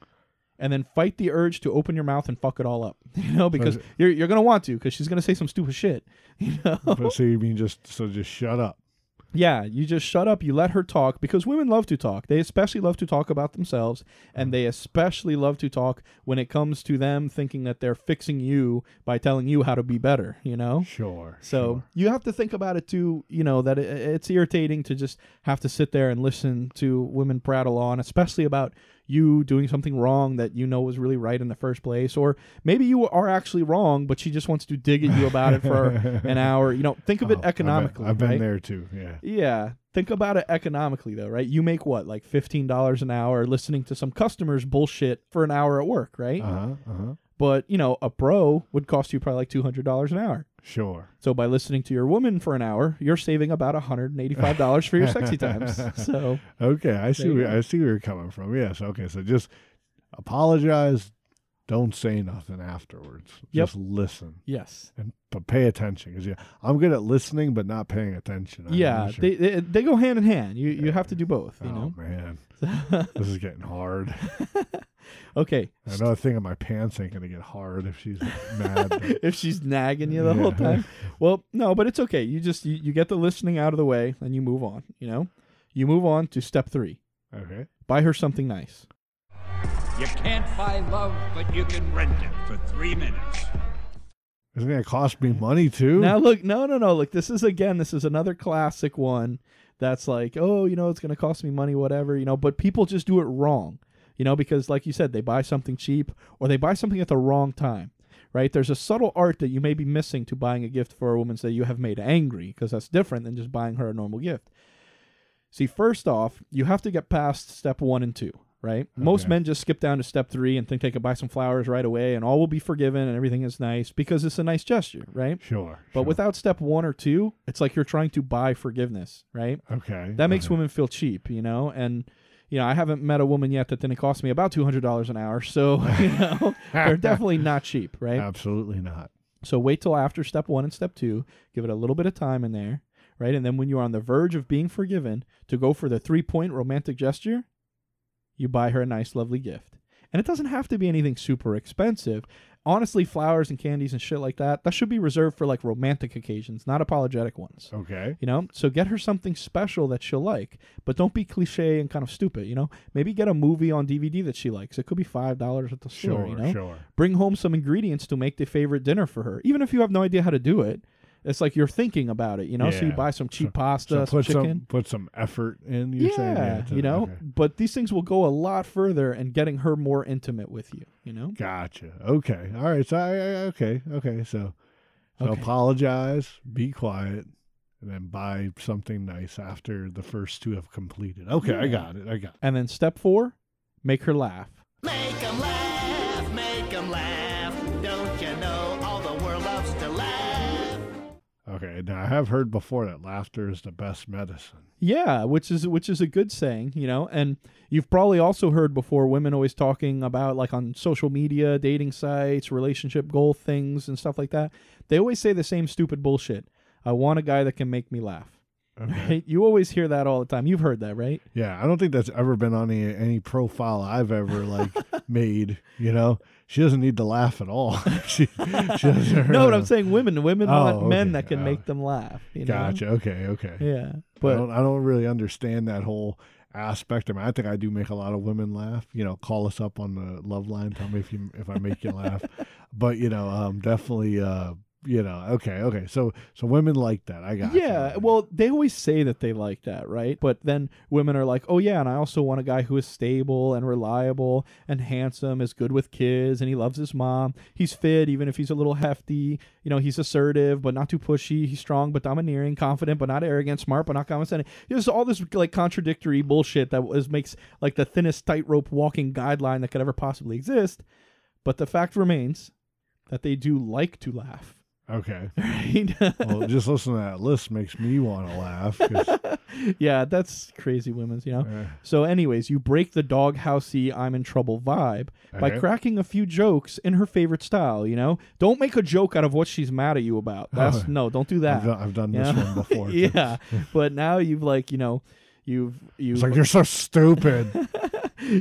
And then fight the urge to open your mouth and fuck it all up, you know, because you're, you're going to want to, because she's going to say some stupid shit, you know? but so you mean just so just shut up? Yeah, you just shut up, you let her talk because women love to talk. They especially love to talk about themselves and uh-huh. they especially love to talk when it comes to them thinking that they're fixing you by telling you how to be better, you know? Sure. So you have to think about it too, you know, that it, it's irritating to just have to sit there and listen to women prattle on, especially about you doing something wrong that you know was really right in the first place. Or maybe you are actually wrong, but she just wants to dig at you about it for an hour. You know, think of Oh, it I've been- economically. I've been, right? there too. Yeah. Yeah. Think about it economically though, right? You make what, like fifteen dollars an hour listening to some customers bullshit for an hour at work, right? Uh huh. Uh huh. But you know, a pro would cost you probably like two hundred dollars an hour. Sure. So by listening to your woman for an hour, you're saving about hundred and eighty-five dollars for your sexy times. So okay, I see. Where. I see where you're coming from. Yes. Okay. So just apologize. Don't say nothing afterwards. Yep. Just listen. yes, And but pay attention because yeah, I'm good at listening but not paying attention. I'm yeah, sure. they, they they go hand in hand. You you have to do both. You oh know. man, this is getting hard. okay. Another thing in my pants ain't gonna get hard if she's mad. but- if she's nagging you the whole time. Well, no, but it's okay. You just you, you get the listening out of the way and you move on, you know? You move on to step 3. Okay. Buy her something nice. You can't buy love, but you can rent it for three minutes. Isn't it gonna cost me money too? Now look, no, no, no. Look, this is again, this is another classic one that's like, oh, you know, it's going to cost me money, whatever, you know. But people just do it wrong, you know, because like you said, they buy something cheap or they buy something at the wrong time, right? There's a subtle art that you may be missing to buying a gift for a woman that you have made angry, because that's different than just buying her a normal gift. See, first off, you have to get past step one and two, right? Most men just skip down to step three and think they could buy some flowers right away and all will be forgiven and everything is nice because it's a nice gesture, right? Sure. But without step one or two, it's like you're trying to buy forgiveness, right? Okay. That makes okay. women feel cheap, you know? And, you know, I haven't met a woman yet that didn't cost me about $200 an hour. So, you know, they're definitely not cheap, right? Absolutely not. So wait till after step one and step two, give it a little bit of time in there, right? And then when you're on the verge of being forgiven, to go for the three point romantic gesture, you buy her a nice, lovely gift. And it doesn't have to be anything super expensive. Honestly, flowers and candies and shit like that, that should be reserved for like romantic occasions, not apologetic ones. Okay. You know, so get her something special that she'll like, but don't be cliche and kind of stupid. You know, maybe get a movie on DVD that she likes. It could be five dollars at the store. Sure, you know, sure. bring home some ingredients to make the favorite dinner for her, even if you have no idea how to do it. It's like you're thinking about it. You know, so you Yeah. buy some cheap So- pasta, so some put chicken. some put some effort in. You're yeah, saying, yeah to- you know, okay. but these things will go a lot further in getting her more intimate with you. You know, Gotcha. Okay. All right. So I, I okay. Okay. So so Okay. apologize, be quiet, and then buy something nice after the first two have completed. Okay, I Yeah. got it. I got it. and then step four, make her laugh. Make 'em laugh, make 'em laugh. Okay. Now I have heard before that laughter is the best medicine. Yeah, which is which is a good saying, you know. And you've probably also heard before women always talking about like on social media, dating sites, relationship goal things and stuff like that. They always say the same stupid bullshit. I want a guy that can make me laugh. Right? You always hear that all the time. You've heard that, right? Yeah, I don't think that's ever been on any, any profile I've ever like made. You know, she doesn't need to laugh at all. she, she doesn't. No, but I'm saying women. Women Oh, want men that can Oh. make them laugh. You know? Gotcha. Okay. Okay. Yeah, I but don't, I don't really understand that whole aspect. I mean, I think I do make a lot of women laugh. You know, call us up on the love line. Tell me if you if I make you laugh. But you know, um, definitely. Uh, you know, okay, okay. So so women like that. I got. you. Yeah, well, they always say that they like that, right? But then women are like, "Oh yeah, and I also want a guy who is stable and reliable and handsome, is good with kids, and he loves his mom. He's fit, even if he's a little hefty. You know, he's assertive but not too pushy. He's strong but domineering, confident but not arrogant, smart but not condescending. There's all this like contradictory bullshit that was makes like the thinnest tightrope walking guideline that could ever possibly exist. But the fact remains that they do like to laugh. Okay. Right? well, just listen to that list makes me want to laugh. yeah, that's crazy women's, you know. Yeah. So, anyways, you break the doghousey "I'm in trouble" vibe by Okay. cracking a few jokes in her favorite style. You know, don't make a joke out of what she's mad at you about. That's Oh, no, don't do that. I've done, I've done this know? one before. yeah, but now you've like you know, you've you. It's like you're so stupid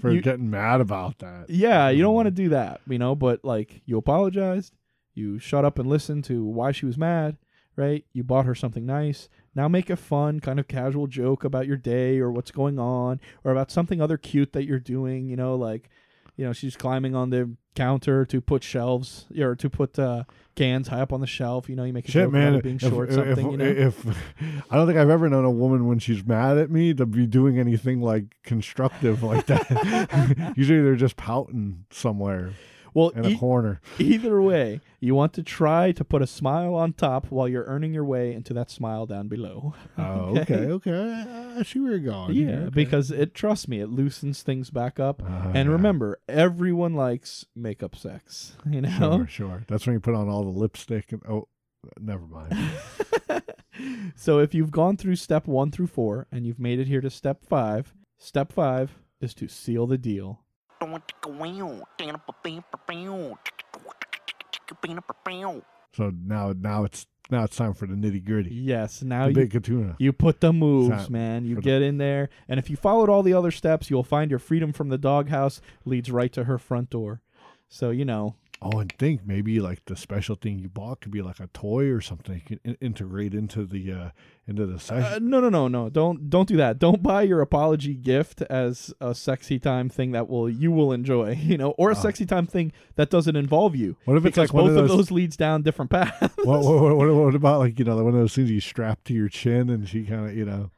for You- getting mad about that. Yeah, you don't want to mm. do that, you know, but like you apologized, you shut up and listen to why she was mad, right? You bought her something nice. Now make a fun, kind of casual joke about your day or what's going on or about something other cute that you're doing, you know, like you know, she's climbing on the counter to put shelves or to put uh, cans high up on the shelf. You know, you make a Shit, joke man. about being if, short, if, something. if, you know, if I don't think I've ever known a woman when she's mad at me to be doing anything like constructive like that. Usually they're just pouting somewhere. Well, in a e- corner. Either way, you want to try to put a smile on top while you're earning your way into that smile down below. Oh, okay, okay. I see where you're going. Yeah, okay. because it trust me, it loosens things back up. Ah, and remember, everyone likes makeup sex. You know? Sure, sure. That's when you put on all the lipstick and oh, never mind. So if you've gone through step one through four and you've made it here to step five, step five is to seal the deal. So now, now it's now it's time for the nitty gritty. Yes, now the you big Katuna. you put the moves, man. You for the- get in there, and if you followed all the other steps, you'll find your freedom from the doghouse leads right to her front door. So you know, Oh, and think maybe like the special thing you bought could be like a toy or something you can in- integrate into the uh into the uh, no, no, no, no. Don't don't do that. Don't buy your apology gift as a sexy time thing that will you will enjoy, you know, or a Oh. sexy time thing that doesn't involve you. What if it's like one both of those- leads down different paths. what, what, what, what, what about like you know one of those things you strap to your chin and she kind of you know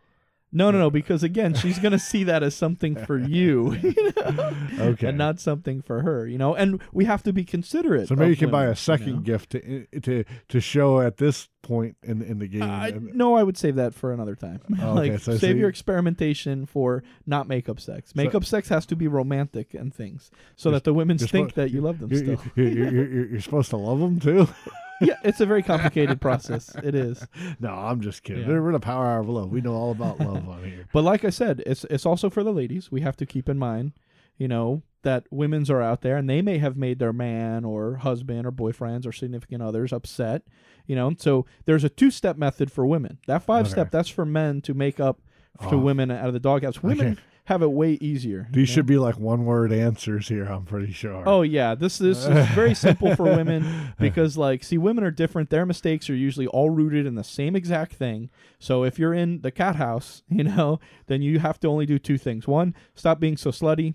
No, no, no. Because again, she's gonna see that as something for you, you know? Okay. and not something for her. You know, and we have to be considerate. so maybe you can buy a second know? gift to to to show at this point in in the game. I, no, I would save that for another time. Oh, like okay, so- so save you- your experimentation for not makeup sex. Makeup sex has to be romantic and things, so that the women think suppo- that you love them you're, still. You're, you're- you're supposed to love them too. yeah, it's a very complicated process. It is. No, I'm just kidding. Yeah. We're the power hour of love. We know all about love on here. But like I said, it's it's also for the ladies. We have to keep in mind, you know, that women's are out there and they may have made their man or husband or boyfriends or significant others upset. You know, so there's a two step method for women. That five step that's for men to make up to Oh. women out of the doghouse. Women Okay. Have it way easier. These you should be like one word answers here. I'm pretty sure. Oh yeah, this this is very simple for women because like see women are different. Their mistakes are usually all rooted in the same exact thing. So if you're in the cat house, you know, then you have to only do two things. One, stop being so slutty.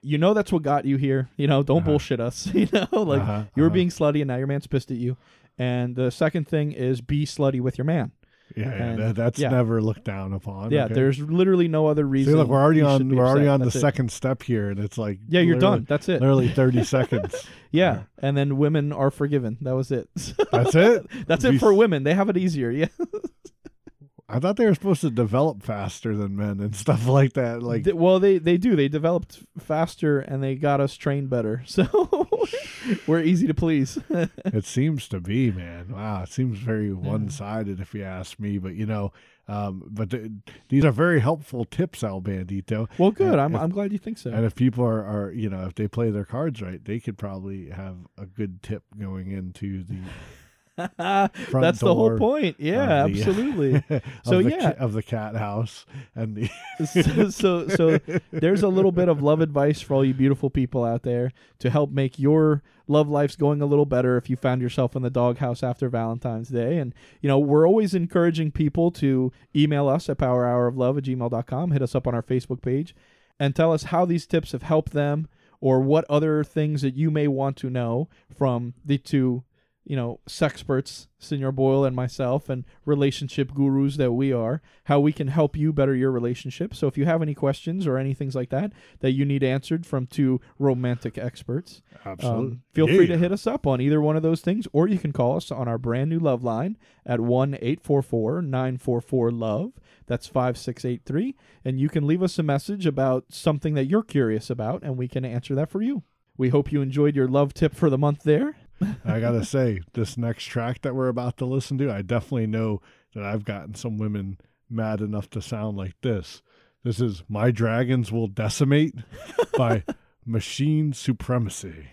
You know that's what got you here. You know, don't bullshit us. You know, like Uh-huh, you were uh-huh. being slutty and now your man's pissed at you. And the second thing is be slutty with your man. Yeah, And, that, that's yeah. never looked down upon. Yeah, okay. there's literally no other See, reason. look, we're already on. We're already on the it. second step here, and it's like Yeah, you're done. That's it. Literally 30 seconds. Yeah, and then women are forgiven. That was it. That's it? That's it for women. They have it easier. Yeah. I thought they were supposed to develop faster than men and stuff like that. Like, well, they they do. They developed faster and they got us trained better. So we're easy to please. it seems to be, man. Wow, it seems very one-sided, if you ask me. But you know, um, but th- these are very helpful tips, El Bandito. well, good. And I'm if- I'm glad you think so. And if people are, are, you know, if they play their cards right, they could probably have a good tip going into the That's the whole point. Yeah, the- absolutely. so the yeah, of the cat house and the so, so so there's a little bit of love advice for all you beautiful people out there to help make your love life's going a little better if you found yourself in the doghouse after Valentine's Day. And you know, we're always encouraging people to email us at powerhouroflove at gmail.com, hit us up on our Facebook page, and tell us how these tips have helped them or what other things that you may want to know from the two you know, sexperts, Senor Boyle and myself, and relationship gurus that we are, how we can help you better your relationship. So if you have any questions or any things like that that you need answered from two romantic experts, um, Absolutely. feel free to hit us up on either one of those things, or you can call us on our brand new love line at 1 844 944 Love. That's 5683. And you can leave us a message about something that you're curious about, and we can answer that for you. We hope you enjoyed your love tip for the month there. I gotta say, this next track that we're about to listen to, I definitely know that I've gotten some women mad enough to sound like this. This is My Dragons Will Decimate by Machine Supremacy.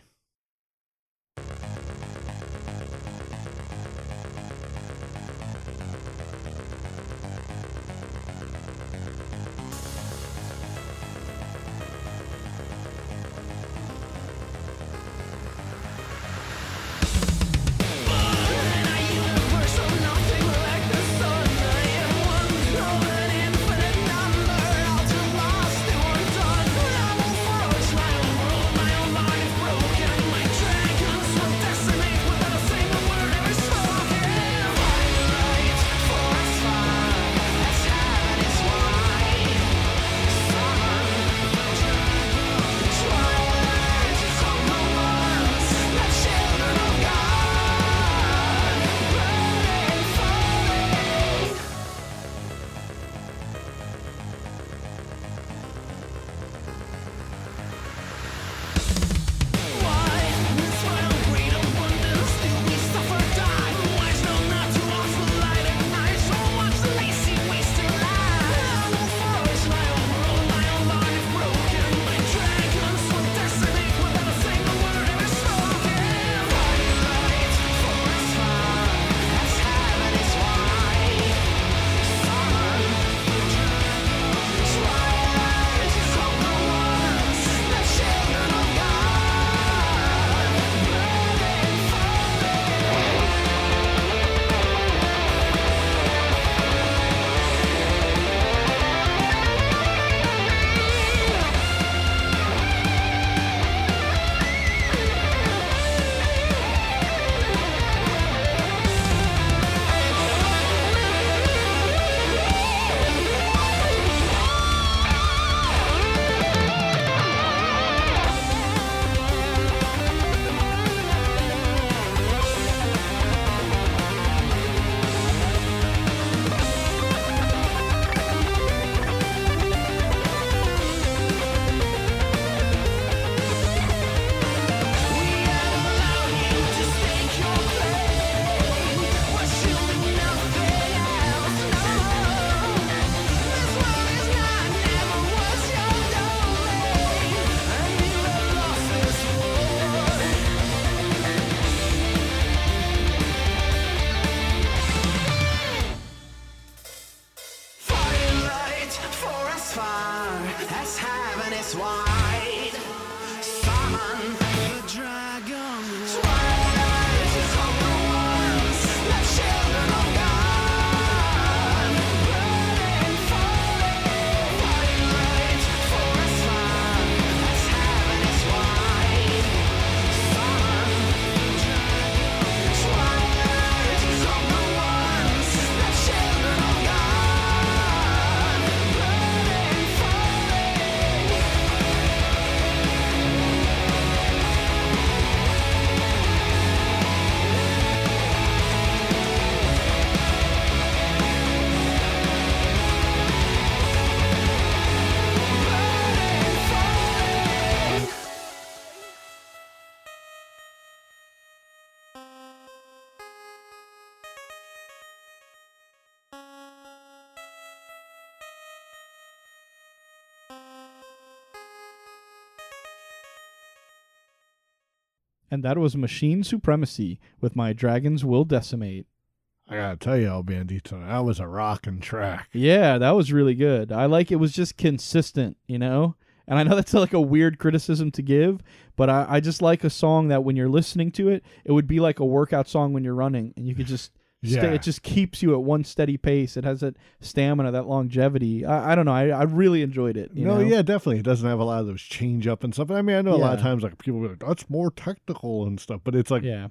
And that was Machine Supremacy with My Dragons Will Decimate. I gotta tell you, El Bandito, that was a rocking track. Yeah, that was really good. I like it was just consistent, you know? And I know that's like a weird criticism to give, but I, I just like a song that when you're listening to it, it would be like a workout song when you're running and you could just Yeah. it just keeps you at one steady pace. It has that stamina, that longevity. I, I don't know. I, I really enjoyed it. You no, know? yeah, definitely. It doesn't have a lot of those change up and stuff. I mean, I know a lot of times like people be like, that's more technical and stuff, but it's like, Yeah.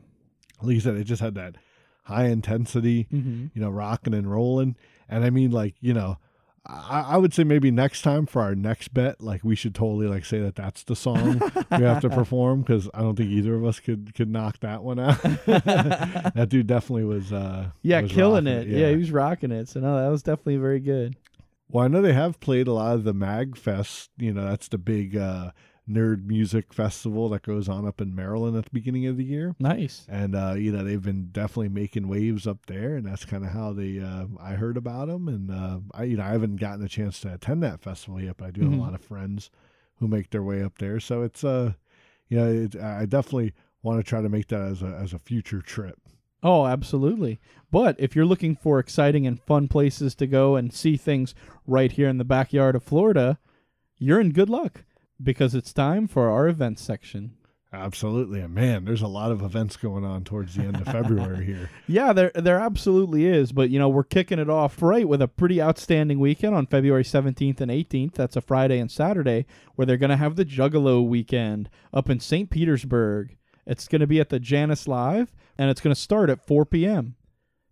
like you said, it just had that high intensity, Mhm. you know, rocking and rolling. And I mean, like, you know, I, I would say maybe next time for our next bet, like we should totally like say that that's the song we have to perform because I don't think either of us could could knock that one out. that dude definitely was. uh Yeah, was killing rocking it. Yeah. he was rocking it. So no, that was definitely very good. Well, I know they have played a lot of the Magfest. You know, that's the big uh, nerd music festival that goes on up in Maryland at the beginning of the year. Nice. And uh, you know, they've been definitely making waves up there, and that's kind of how they. Uh, I heard about them, and uh, I, you know, I haven't gotten a chance to attend that festival yet, but I do have Mhm. a lot of friends who make their way up there. So it's uh, you know, it, I definitely want to try to make that as a as a future trip. Oh, absolutely. But if you're looking for exciting and fun places to go and see things right here in the backyard of Florida, you're in good luck because it's time for our events section. Absolutely, and man, there's a lot of events going on towards the end of February here. Yeah, there there absolutely is, but you know, we're kicking it off right with a pretty outstanding weekend on February 17th and 18th. That's a Friday and Saturday where they're going to have the Juggalo weekend up in St. Petersburg. It's going to be at the Jannus Live and it's going to start at 4 p.m.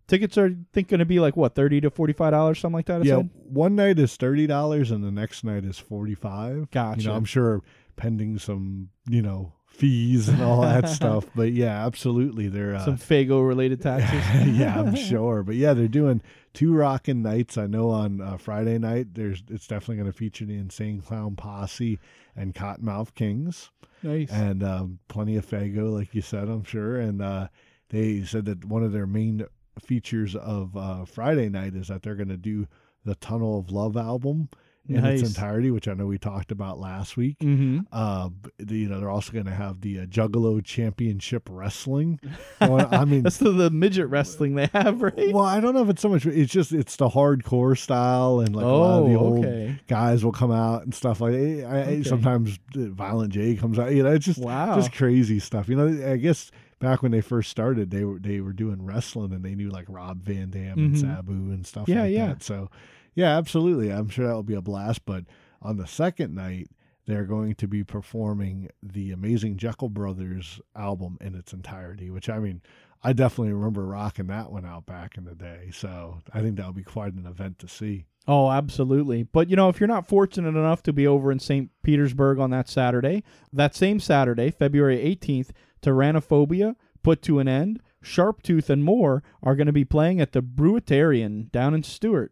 Tickets are I think going to be like what, 30 to 45 dollars something like that, I yeah, said? one night is thirty dollars, and the next night is forty five. Gotcha. You know, I'm sure pending some, you know, fees and all that stuff. But yeah, absolutely, they're uh, Some Faygo related taxes. yeah, I'm sure. But yeah, they're doing two rocking nights. I know on uh, Friday night, there's it's definitely going to feature the Insane Clown Posse and Kottonmouth Kings. Nice. And um, plenty of Faygo, like you said, I'm sure. And uh, they said that one of their main features of uh, Friday night is that they're going to do the Tunnel of Love album in Nice. its entirety, which I know we talked about last week. Mhm. Uh, you know, they're also going to have the uh, Juggalo Championship Wrestling. going- I mean, That's the, the midget wrestling they have, right? well, I don't know if it's so much. It's just it's the hardcore style, and like a lot of the Oh, old okay. guys will come out and stuff like. I, I, Okay. Sometimes uh, Violent J comes out. You know, it's just Wow. just crazy stuff. You know, I guess back when they first started, they were they were doing wrestling, and they knew like Rob Van Dam and Mhm. Sabu and stuff Yeah, like yeah. that. So, yeah, absolutely. I'm sure that will be a blast. But on the second night. They're going to be performing the Amazing Jeckel Brothers album in its entirety, which I mean, I definitely remember rocking that one out back in the day. So I think that'll be quite an event to see. Oh, absolutely. But you know, if you're not fortunate enough to be over in St. Petersburg on that Saturday, that same Saturday, February 18th, Tyrannophobia, Put to an End, Sharptooth, and more are going to be playing at the Brewitarian down in Stuart.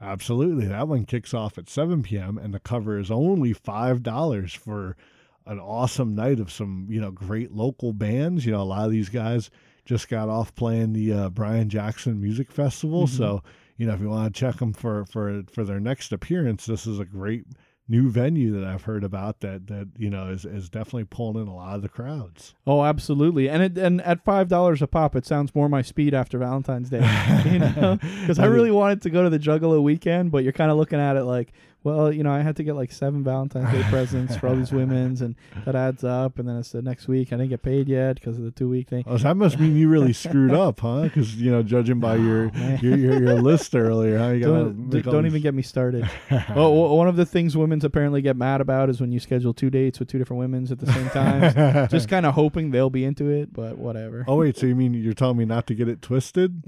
Absolutely. That one kicks off at 7 p.m. and the cover is only $5 for an awesome night of some, you know, great local bands. You know, a lot of these guys just got off playing the uh, Brian Jackson Music Festival. Mhm. So, you know, if you want to check them for, for, for their next appearance, this is a great new venue that I've heard about that, that, you know, is, is definitely pulling in a lot of the crowds. Oh, absolutely. And it, and at five dollars a pop, it sounds more my speed after Valentine's Day. You know, because I really wanted to go to the Juggalo weekend, but you're kind of looking at it like, well, you know, I had to get like seven Valentine's Day presents for all these women's, and that adds up. And then it's the next week. I didn't get paid yet because of the two week thing. Oh, so that must mean you really screwed up, huh? Because you know, judging by your, oh, your your your list earlier, huh? You Don't, don't even get me started. well, one of the things women's apparently get mad about is when you schedule two dates with two different women's at the same time. Just kind of hoping they'll be into it, but whatever. Oh wait, so you mean you're telling me not to get it twisted?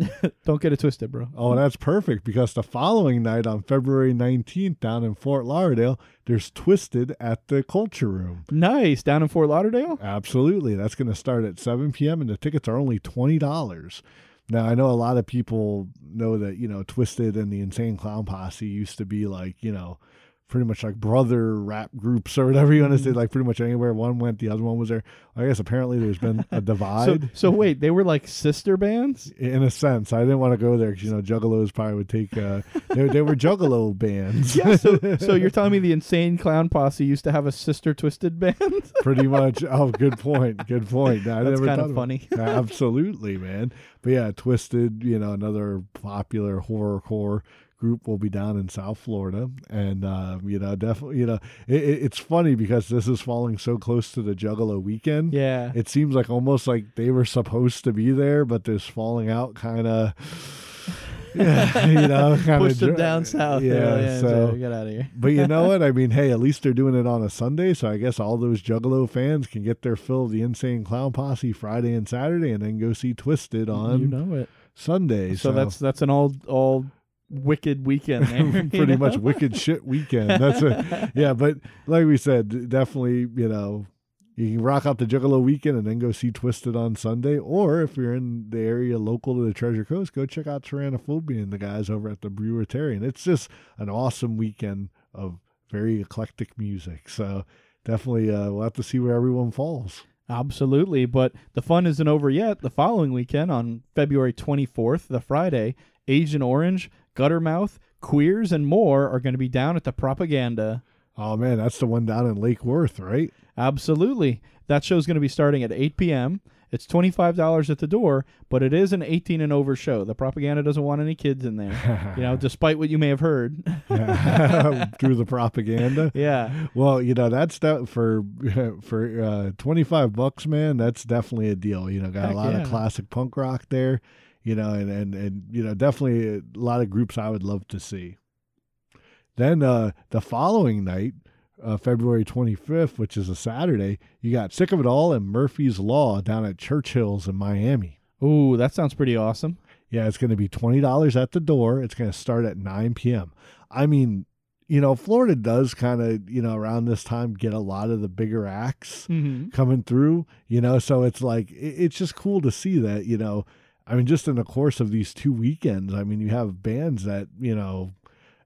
Don't get it twisted, bro. Oh, that's perfect because the following night on February 19th down in Fort Lauderdale, there's Twiztid at the Culture Room. Nice. Down in Fort Lauderdale? Absolutely. That's going to start at 7 p.m. and the tickets are only $20. Now, I know a lot of people know that, you know, Twiztid and the Insane Clown Posse used to be like, you know, pretty much like brother rap groups or whatever you want to say, like pretty much anywhere one went, the other one was there. I guess apparently there's been a divide. so wait, they were like sister bands? in a sense, I didn't want to go there because you know Juggalos probably would take. Uh, they, they were Juggalo bands. Yeah. So, so you're telling me the Insane Clown Posse used to have a sister Twiztid band? pretty much. Oh, good point. Good point. I That's thought of- funny. Absolutely, man. But yeah, Twiztid. You know, another popular horrorcore group will be down in South Florida, and uh, you know, definitely, you know, it, it- it's funny because this is falling so close to the Juggalo weekend. Yeah. it seems like almost like they were supposed to be there, but this falling out kind of. Yeah, you know, kind Pushed them down south. Yeah, Yeah, yeah, so so get outta here. but you know what? I mean, hey, at least they're doing it on a Sunday, so I guess all those Juggalo fans can get their fill of the Insane Clown Posse Friday and Saturday, and then go see Twiztid on you know it. Sunday. So, that's that's an all all wicked weekend. There, pretty much know? wicked shit weekend. That's it. Yeah, but like we said, definitely, you know, you can rock out the Juggalo weekend and then go see Twiztid on Sunday. Or if you're in the area local to the Treasure Coast, go check out Tyrannophobia and the guys over at the Breweritarian. It's just an awesome weekend of very eclectic music. So definitely, uh, we'll have to see where everyone falls. Absolutely, but the fun isn't over yet. The following weekend, on February 24th, the Friday, Agent Orange, Guttermouth, Queers, and more are going to be down at the Propaganda. Oh man, that's the one down in Lake Worth, right? Absolutely. That show's going to be starting at 8 p.m. It's $25 at the door, but it is an 18 and over show. The propaganda doesn't want any kids in there, you know, despite what you may have heard. through the propaganda. Yeah. Well, you know that's that for for uh, twenty five bucks, man. That's definitely a deal. You know, got Heck a lot yeah. of classic punk rock there. You know, and and and you know definitely a lot of groups I would love to see. Then uh, the following night, uh, February twenty fifth, which is a Saturday, you got Sick of It All and Murphy's Law down at Churchill's in Miami. Ooh, that sounds pretty awesome. Yeah, it's going to be twenty dollars at the door. It's going to start at nine p.m. I mean, you know, Florida does kind of, you know, around this time get a lot of the bigger acts Mhm. coming through. You know, so it's like it, it's just cool to see that. You know, I mean, just in the course of these two weekends, I mean, you have bands that you know.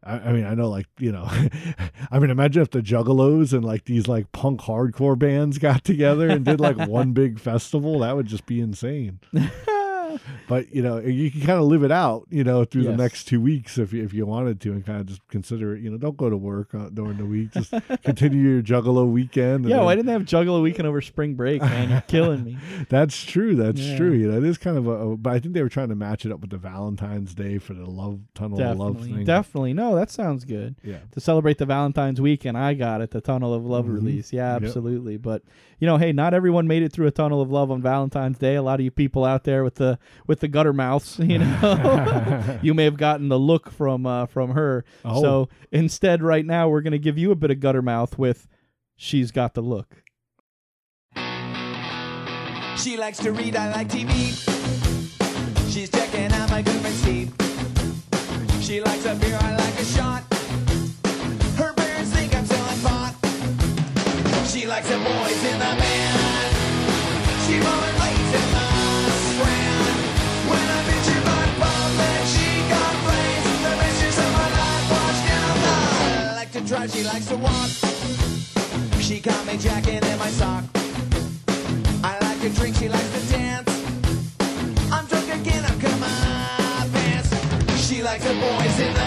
I, I mean, I know, like you know, I mean, imagine if the Juggalos and like these like punk hardcore bands got together and did like one big festival. That would just be insane. but you know you can kind of live it out you know through the next two weeks if you, if you wanted to and kind of just consider it you know don't go to work uh, during the week just continue your juggalo weekend Yeah, then- why didn't they have Juggalo weekend over spring break, man? You're killing me. that's true that's Yeah. true you know it is kind of a, a- but i think they were trying to match it up with the valentine's day for the love tunnel of love Definitely, thing definitely. No, that sounds good. Yeah. To celebrate the Valentine's weekend, I got it. The Tunnel of Love Mhm. release. Yeah, Yep. absolutely. But you know, hey, not everyone made it through a Tunnel of Love on Valentine's Day. A lot of you people out there with the with the gutter mouths, you know, you may have gotten the look from uh, from her. Oh. So instead, right now, we're gonna give you a bit of Guttermouth with "She's Got the Look." She likes to read, I like TV. She's checking out my good friend Steve. She likes a beer, I like a shot. Her parents think I'm selling pot. She likes the boys in the Drive, she likes to walk. She got me jacket in my sock. I like to drink, she likes to dance. I'm drunk again, I'm my pants. She likes the boys in the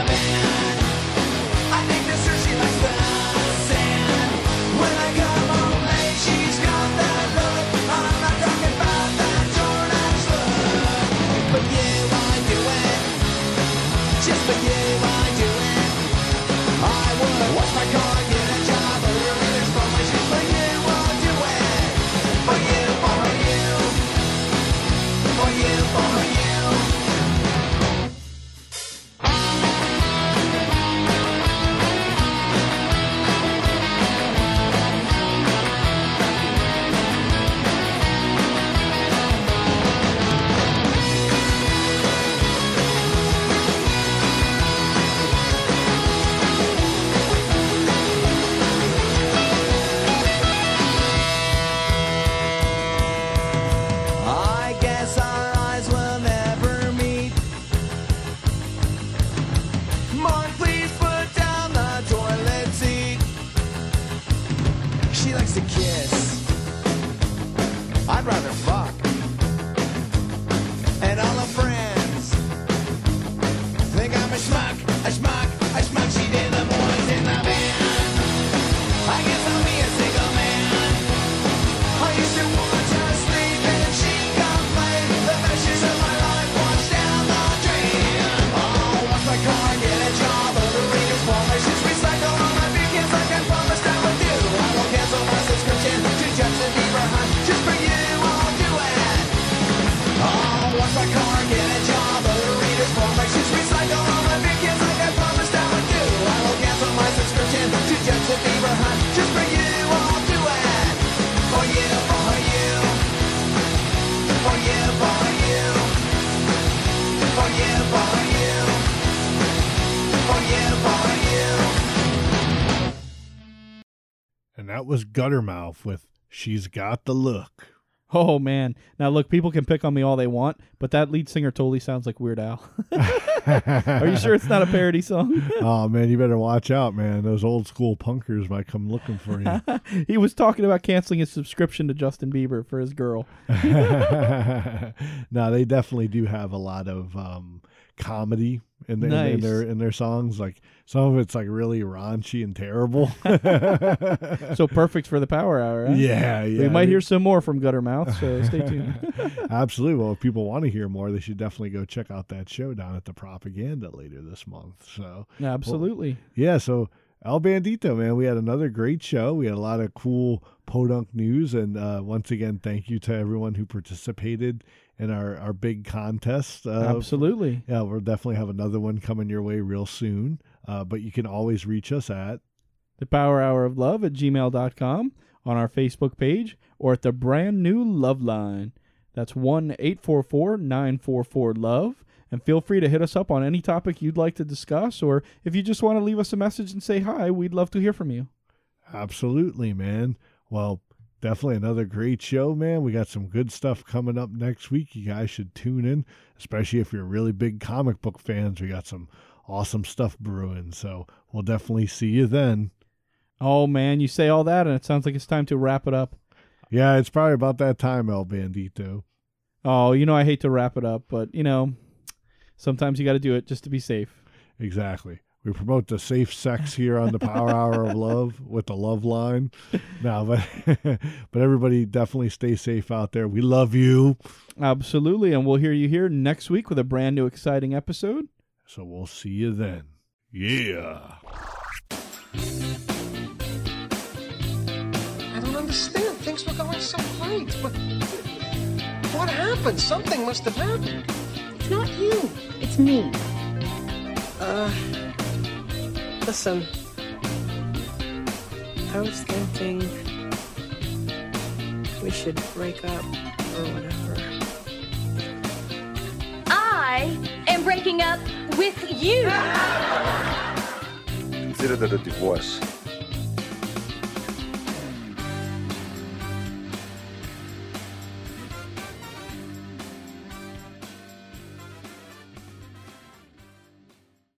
was Guttermouth with She's Got the Look. Oh man! Now look, people can pick on me all they want, but that lead singer totally sounds like Weird Al. Are you sure it's not a parody song? oh man, you better watch out, man. Those old school punkers might come looking for you. he was talking about canceling his subscription to Justin Bieber for his girl. no, they definitely do have a lot of um, comedy in, the, in, their in their songs. Like some of it's like really raunchy and terrible. so perfect for the Power Hour. Huh? Yeah, We yeah. might hear some more from Guttermouth, so stay tuned. Absolutely. Well, if people want to hear more, they should definitely go check out that show down at the Propaganda later this month. So Absolutely. Well, yeah. So El Bandito, man, we had another great show. We had a lot of cool podunk news, and uh, once again, thank you to everyone who participated in our our big contest. Uh, Absolutely. Yeah, we'll definitely have another one coming your way real soon. Uh, but you can always reach us at the Power Hour of Love at gmail.com on our Facebook page or at the brand new Love Line. That's 1 844 944 Love. And feel free to hit us up on any topic you'd like to discuss, or if you just want to leave us a message and say hi, we'd love to hear from you. Absolutely, man. Well, definitely another great show, man. We got some good stuff coming up next week. You guys should tune in, especially if you're really big comic book fans. We got some awesome stuff brewing. So we'll definitely see you then. Oh, man, you say all that, and it sounds like it's time to wrap it up. Yeah, it's probably about that time, El Bandito. Oh, you know, I hate to wrap it up, but, you know, sometimes you got to do it just to be safe. Exactly. We promote the safe sex here on the Power Hour of Love with the Love Line. No, but but everybody definitely stay safe out there. We love you. Absolutely. And we'll hear you here next week with a brand new exciting episode. So we'll see you then. Yeah. I don't understand. Things were going so great, but what happened? Something must have happened. It's not you. It's me. Uh, listen. I was thinking we should break up or whatever. I am breaking up with you. Consider that a divorce.